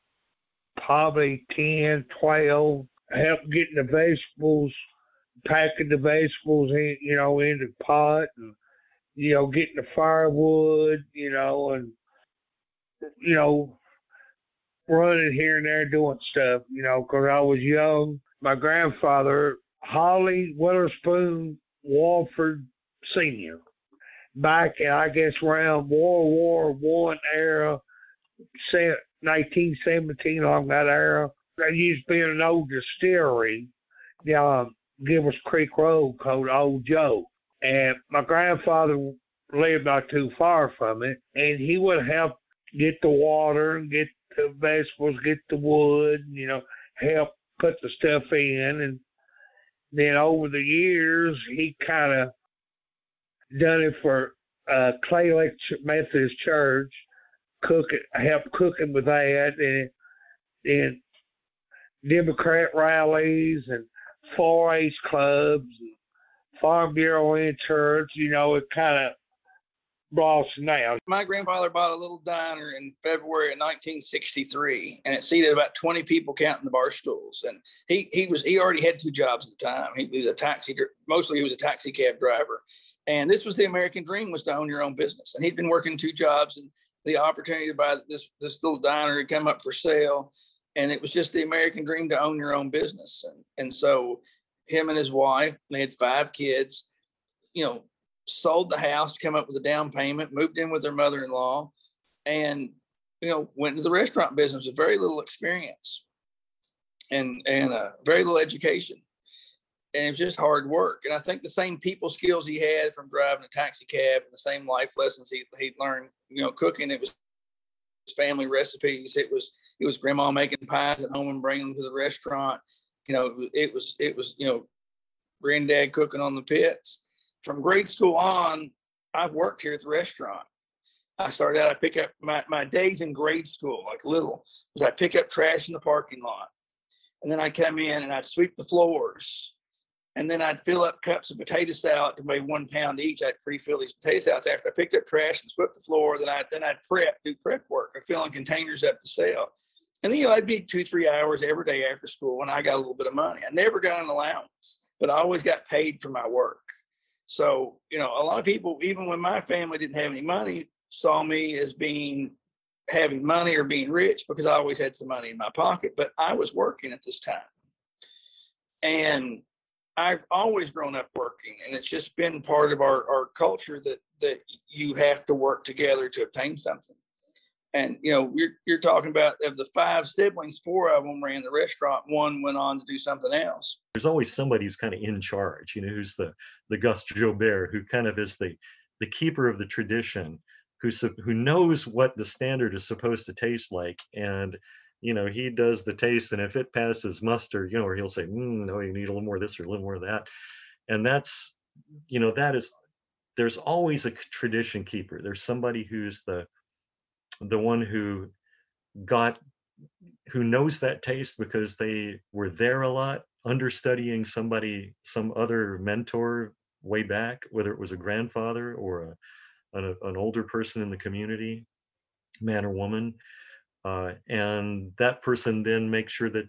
probably 10, 12, helped getting the vegetables, packing the vegetables in, you know, in the pot and, you know, getting the firewood, you know, and, you know, running here and there doing stuff, you know, 'cause I was young. My grandfather, Holly Witherspoon Warford Sr., back, I guess, around World War One era, 1917, along that era, there used to be an old distillery down Givers Creek Road called Old Joe. And my grandfather lived not too far from it, and he would help get the water, get the vegetables, get the wood, you know, help put the stuff in. And then over the years, he kind of done it for uh, Clay Lake Methodist Church, cook help cooking with that, and and Democrat rallies and 4-H clubs, and Farm Bureau in church. You know, it kind of boss now? My grandfather bought a little diner in February of 1963, and it seated about 20 people counting the bar stools. And he he was he already had two jobs at the time. He was a taxi, mostly he was a taxi cab driver. And this was the American dream was to own your own business. And he'd been working two jobs, and the opportunity to buy this this little diner had come up for sale, and it was just the American dream to own your own business. And and so him and his wife, they had five kids, you know, sold the house, to come up with a down payment, moved in with their mother-in-law, and you know went into the restaurant business with very little experience and and uh, very little education, and it was just hard work. And I think the same people skills he had from driving a taxi cab and the same life lessons he he learned, you know, cooking. It was family recipes. It was it was grandma making pies at home and bringing them to the restaurant. You know, it was it was you know, granddad cooking on the pits from grade school on, I've worked here at the restaurant. I started out, I pick up my, my days in grade school, like little, was I pick up trash in the parking lot. And then I'd come in and I'd sweep the floors. And then I'd fill up cups of potato salad to weigh one pound each. I'd pre-fill these potato salads after I picked up trash and swept the floor. Then I then I'd prep, do prep work, or filling containers up to sell. And then you know, I'd be two, three hours every day after school when I got a little bit of money. I never got an allowance, but I always got paid for my work. So, you know, a lot of people, even when my family didn't have any money, saw me as being having money or being rich because I always had some money in my pocket, but I was working at this time. And I've always grown up working, and it's just been part of our, our culture that that you have to work together to obtain something. And you know you're, you're talking about of the five siblings four of them ran the restaurant one went on to do something else. There's always somebody who's kind of in charge you know who's the the gus jaubert who kind of is the the keeper of the tradition who's who knows what the standard is supposed to taste like and you know he does the taste and if it passes muster you know or he'll say mm, no you need a little more of this or a little more of that. And that's you know that is there's always a tradition keeper. There's somebody who's the the one who got who knows that taste because they were there a lot understudying somebody some other mentor way back whether it was a grandfather or a, an, an older person in the community man or woman uh, and that person then makes sure that,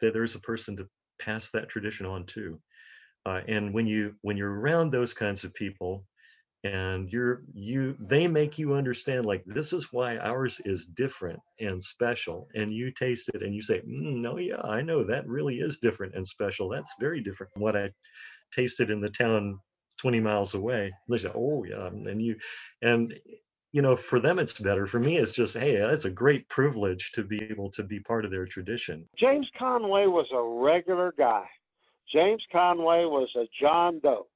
that there's a person to pass that tradition on to. Uh, and when you when you're around those kinds of people and you're you they make you understand like this is why ours is different and special and you taste it and you say mm, no yeah i know that really is different and special. That's very different from what i tasted in the town 20 miles away. They say oh yeah and you and you know for them it's better for me it's just hey it's a great privilege to be able to be part of their tradition james conway was a regular guy james conway was a john doe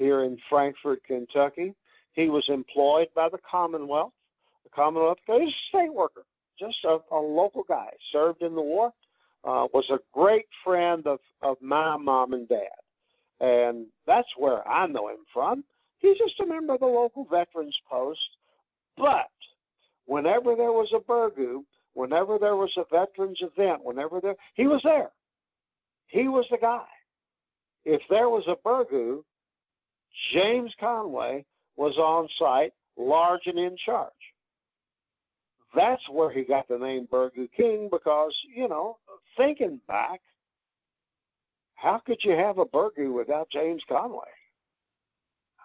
here in Frankfort, Kentucky. He was employed by the Commonwealth. The Commonwealth, he was a state worker, just a, a local guy, served in the war, uh, was a great friend of, of my mom and dad. And that's where I know him from. He's just a member of the local Veterans Post. But whenever there was a burgoo, whenever there was a veterans event, whenever there, he was there. He was the guy. If there was a burgoo, James Conway was on site, large and in charge. That's where he got the name Burgoo King because, you know, thinking back, how could you have a Burgoo without James Conway?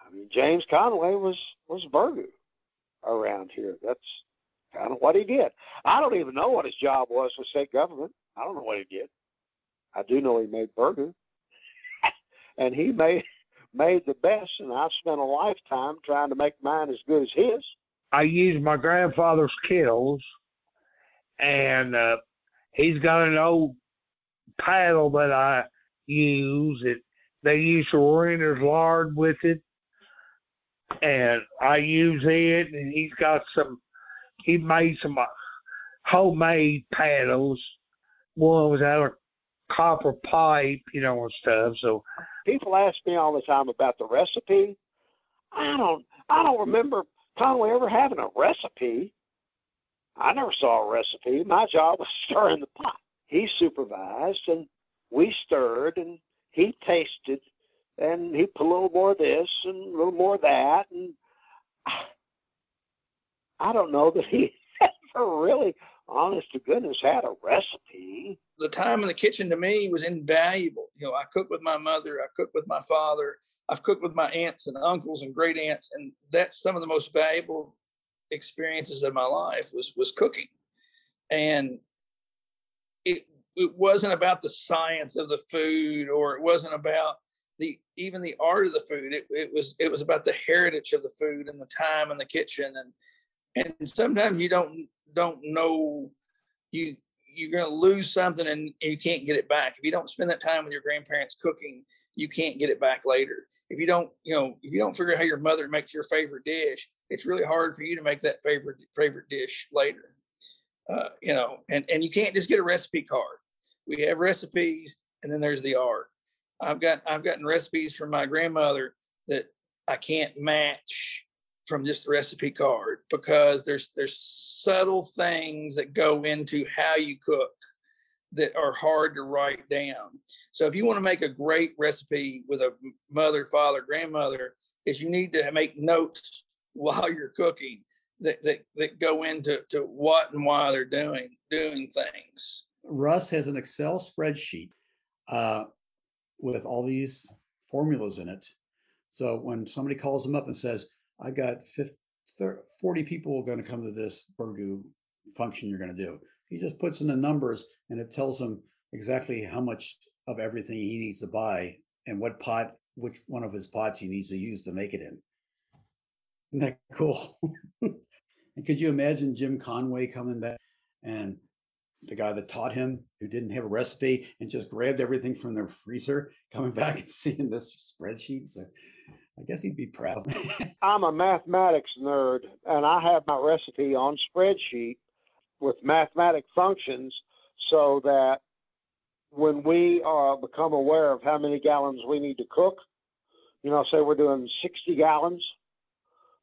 I mean, James Conway was was Burgoo around here. That's kind of what he did. I don't even know what his job was with state government. I don't know what he did. I do know he made Burgoo, and he made made the best, and I've spent a lifetime trying to make mine as good as his. I use my grandfather's kettles, and uh, he's got an old paddle that I use. It they use Serena's lard with it, and I use it. And he's got some. He made some uh, homemade paddles. One was out of copper pipe, you know, and stuff. So people ask me all the time about the recipe. I don't I don't remember Conway ever having a recipe. I never saw a recipe. My job was stirring the pot. He supervised and we stirred and he tasted and he put a little more of this and a little more of that and I don't know that he ever really, honest to goodness, had a recipe. The time in the kitchen to me was invaluable. You know, I cooked with my mother, I cooked with my father, I've cooked with my aunts and uncles and great aunts, and that's some of the most valuable experiences of my life was was cooking. And it it wasn't about the science of the food or it wasn't about the even the art of the food. It, it was it was about the heritage of the food and the time in the kitchen. And and sometimes you don't don't know you you're going to lose something and you can't get it back. If you don't spend that time with your grandparents cooking you can't get it back later. If you don't you know if you don't figure out how your mother makes your favorite dish it's really hard for you to make that favorite favorite dish later. Uh, you know and and you can't just get a recipe card. We have recipes and then there's the art i've got i've gotten recipes from my grandmother that i can't match from just the recipe card because there's there's subtle things that go into how you cook that are hard to write down. So if you want to make a great recipe with a mother, father, grandmother, is you need to make notes while you're cooking that, that, that go into to what and why they're doing doing things. Russ has an Excel spreadsheet uh, with all these formulas in it. So when somebody calls him up and says, I got 50, 30, 40 people going to come to this Burgoo function you're going to do. He just puts in the numbers and it tells him exactly how much of everything he needs to buy and what pot, which one of his pots he needs to use to make it in. Isn't that cool? and could you imagine Jim Conway coming back and the guy that taught him who didn't have a recipe and just grabbed everything from their freezer, coming back and seeing this spreadsheet? So I guess he'd be proud. I'm a mathematics nerd, and I have my recipe on spreadsheet with mathematic functions so that when we uh, become aware of how many gallons we need to cook, you know, say we're doing 60 gallons,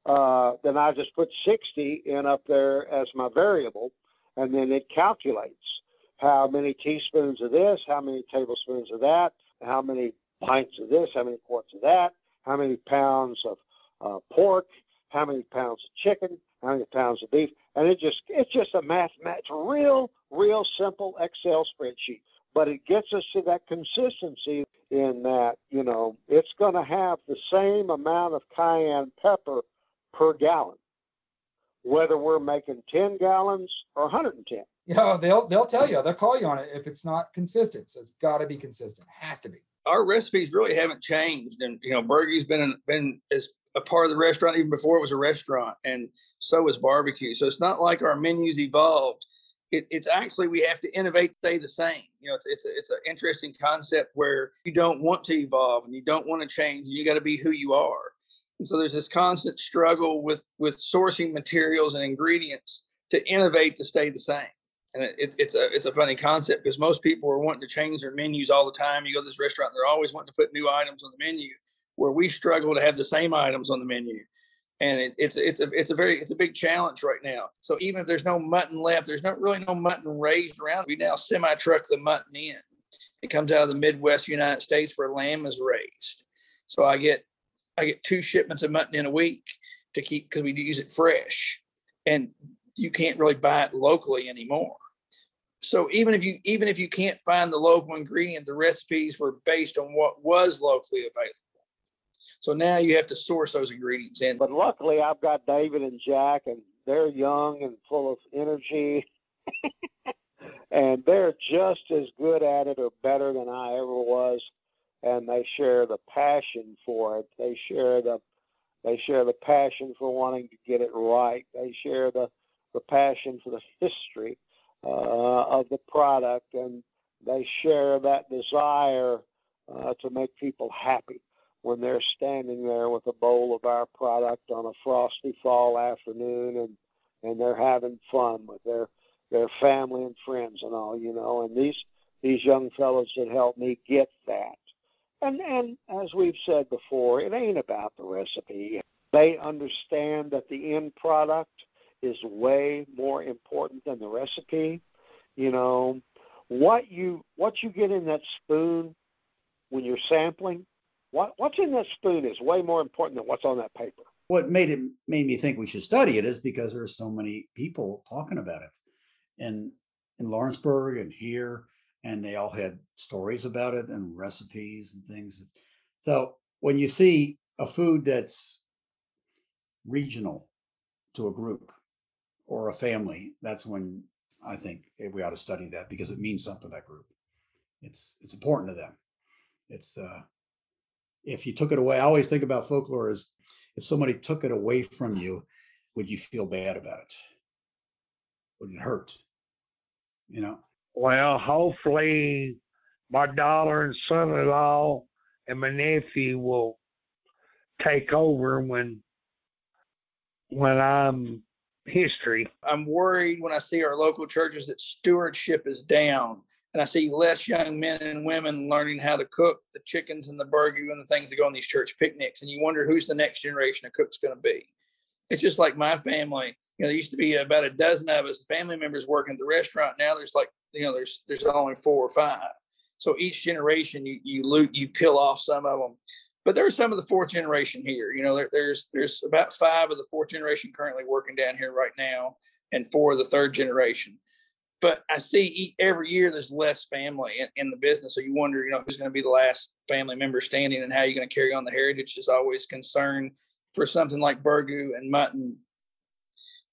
uh, then I just put 60 in up there as my variable, and then it calculates how many teaspoons of this, how many tablespoons of that, how many pints of this, how many quarts of that, how many pounds of uh, pork, how many pounds of chicken, how many pounds of beef, and it just it's just a math. It's a real, real simple Excel spreadsheet, but it gets us to that consistency in that you know it's going to have the same amount of cayenne pepper per gallon, whether we're making 10 gallons or 110. You know, they'll they'll tell you, they'll call you on it if it's not consistent. So it's got to be consistent. Has to be our recipes really haven't changed, and you know, Burgoo's been been as a part of the restaurant even before it was a restaurant, and so was barbecue. So it's not like our menus evolved. It, it's actually we have to innovate, stay the same. You know, it's it's a, it's an interesting concept where you don't want to evolve and you don't want to change. And you got to be who you are. And so there's this constant struggle with with sourcing materials and ingredients to innovate to stay the same and it's it's a it's a funny concept because most people are wanting to change their menus all the time. You go to this restaurant, they're always wanting to put new items on the menu, where we struggle to have the same items on the menu. And it, it's it's a it's a very it's a big challenge right now. So even if there's no mutton left, there's not really no mutton raised around. We now semi truck the mutton in. It comes out of the Midwest United States where lamb is raised. So I get I get two shipments of mutton in a week to keep because we use it fresh. And you can't really buy it locally anymore. So even if you even if you can't find the local ingredient, the recipes were based on what was locally available. So now you have to source those ingredients in. But luckily, I've got David and Jack, and they're young and full of energy, and they're just as good at it or better than I ever was. And they share the passion for it. They share the they share the passion for wanting to get it right. They share the the passion for the history uh, of the product, and they share that desire uh, to make people happy when they're standing there with a bowl of our product on a frosty fall afternoon and and they're having fun with their their family and friends and all you know and these these young fellows that help me get that and and as we've said before it ain't about the recipe they understand that the end product is way more important than the recipe. You know, what you what you get in that spoon when you're sampling, what what's in that spoon is way more important than what's on that paper. what made it made me think we should study it is because there are so many people talking about it, and in Lawrenceburg and here, and they all had stories about it and recipes and things. So when you see a food that's regional to a group or a family, that's when I think we ought to study that because it means something to that group. It's it's important to them. It's uh, if you took it away, I always think about folklore as if somebody took it away from you, would you feel bad about it? Would it hurt? You know? Well, hopefully my daughter and son-in-law and my nephew will take over when when I'm history. I'm worried when I see our local churches that stewardship is down and I see less young men and women learning how to cook the chickens and the burgoo and the things that go on these church picnics. And you wonder who's the next generation of cooks going to be. It's just like my family. You know, there used to be about a dozen of us family members working at the restaurant. Now there's like, you know, there's there's only four or five. So each generation you you loot you peel off some of them. But there's some of the fourth generation here. You know, there, there's there's about five of the fourth generation currently working down here right now, and four of the third generation but I see every year there's less family in, in, the business. So you wonder, you know, who's going to be the last family member standing and how you're going to carry on the heritage is always concern for something like burgoo and mutton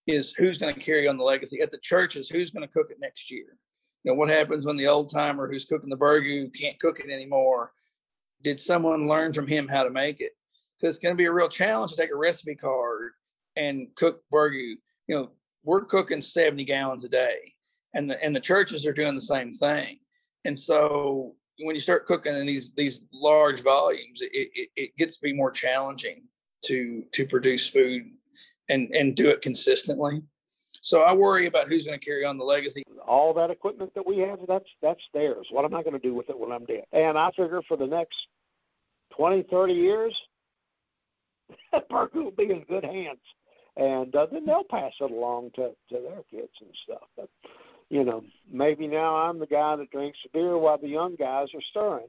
is who's going to carry on the legacy at the churches, who's going to cook it next year? You know, what happens when the old timer who's cooking the burgoo can't cook it anymore? Did someone learn from him how to make it? So it's going to be a real challenge to take a recipe card and cook burgoo. You know, we're cooking 70 gallons a day and the and the churches are doing the same thing. And so when you start cooking in these these large volumes, it, it, it gets to be more challenging to to produce food and and do it consistently. So I worry about who's going to carry on the legacy. All that equipment that we have, that's that's theirs. What am I going to do with it when I'm dead? And I figure for the next 20, 30 years, Burgoo will be in good hands. And uh, then they'll pass it along to, to their kids and stuff. But you know, maybe now I'm the guy that drinks the beer while the young guys are stirring.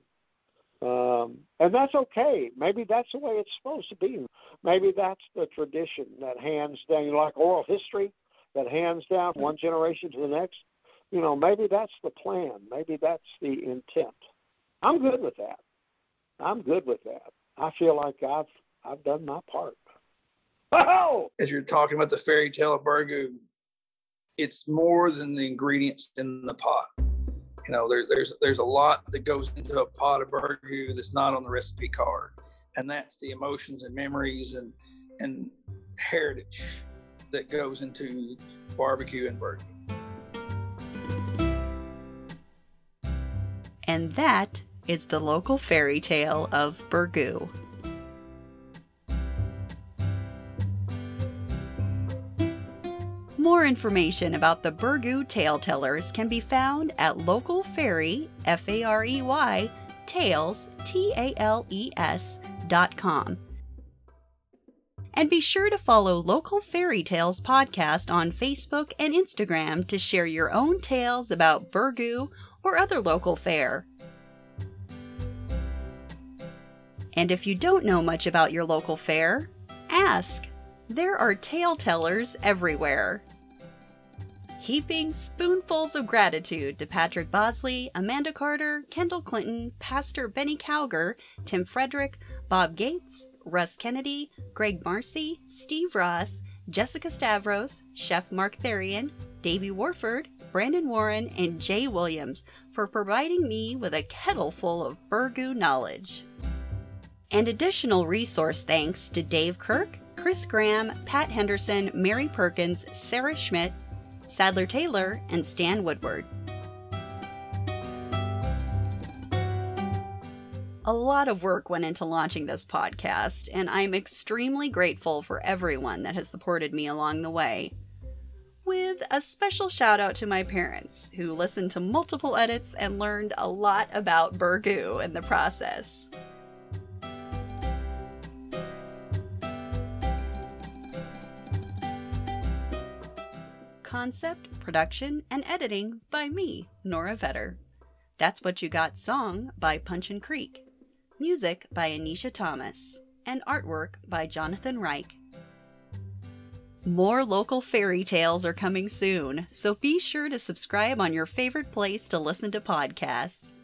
Um, and that's okay. Maybe that's the way it's supposed to be. Maybe that's the tradition that hands down, like oral history that hands down one generation to the next. You know, maybe that's the plan. Maybe that's the intent. I'm good with that. I'm good with that. I feel like I've I've done my part. Oh! As you're talking about the fairy tale of Burgoo, it's more than the ingredients in the pot. You know, there, there's there's a lot that goes into a pot of burgoo that's not on the recipe card, and that's the emotions and memories and and heritage that goes into barbecue and burgoo. And that is the local fairy tale of Burgoo. More information about the Burgoo Tale Tellers can be found at Local Fairy, F A R E Y, Tales, T A L E S, dot com. And be sure to follow Local Fairy Tales podcast on Facebook and Instagram to share your own tales about Burgoo or other local fare. And if you don't know much about your local fare, ask. There are tale tellers everywhere heaping spoonfuls of gratitude to Patrick Bosley, Amanda Carter, Kendall Clinton, Pastor Benny Cowger, Tim Frederick, Bob Gates, Russ Kennedy, Greg Marcy, Steve Ross, Jessica Stavros, Chef Mark Therian, Davey Warford, Brandon Warren, and Jay Williams for providing me with a kettle full of Burgoo knowledge. And additional resource thanks to Dave Kirk, Chris Graham, Pat Henderson, Mary Perkins, Sarah Schmidt, Sadler Taylor, and Stan Woodward. A lot of work went into launching this podcast, and I'm extremely grateful for everyone that has supported me along the way. With a special shout out to my parents, who listened to multiple edits and learned a lot about Burgoo in the process. Concept, production, and editing by me, Nora Vetter. That's What You Got song by Punchin Creek. Music by Anisha Thomas. And artwork by Jonathan Reich. More local fairy tales are coming soon, so be sure to subscribe on your favorite place to listen to podcasts.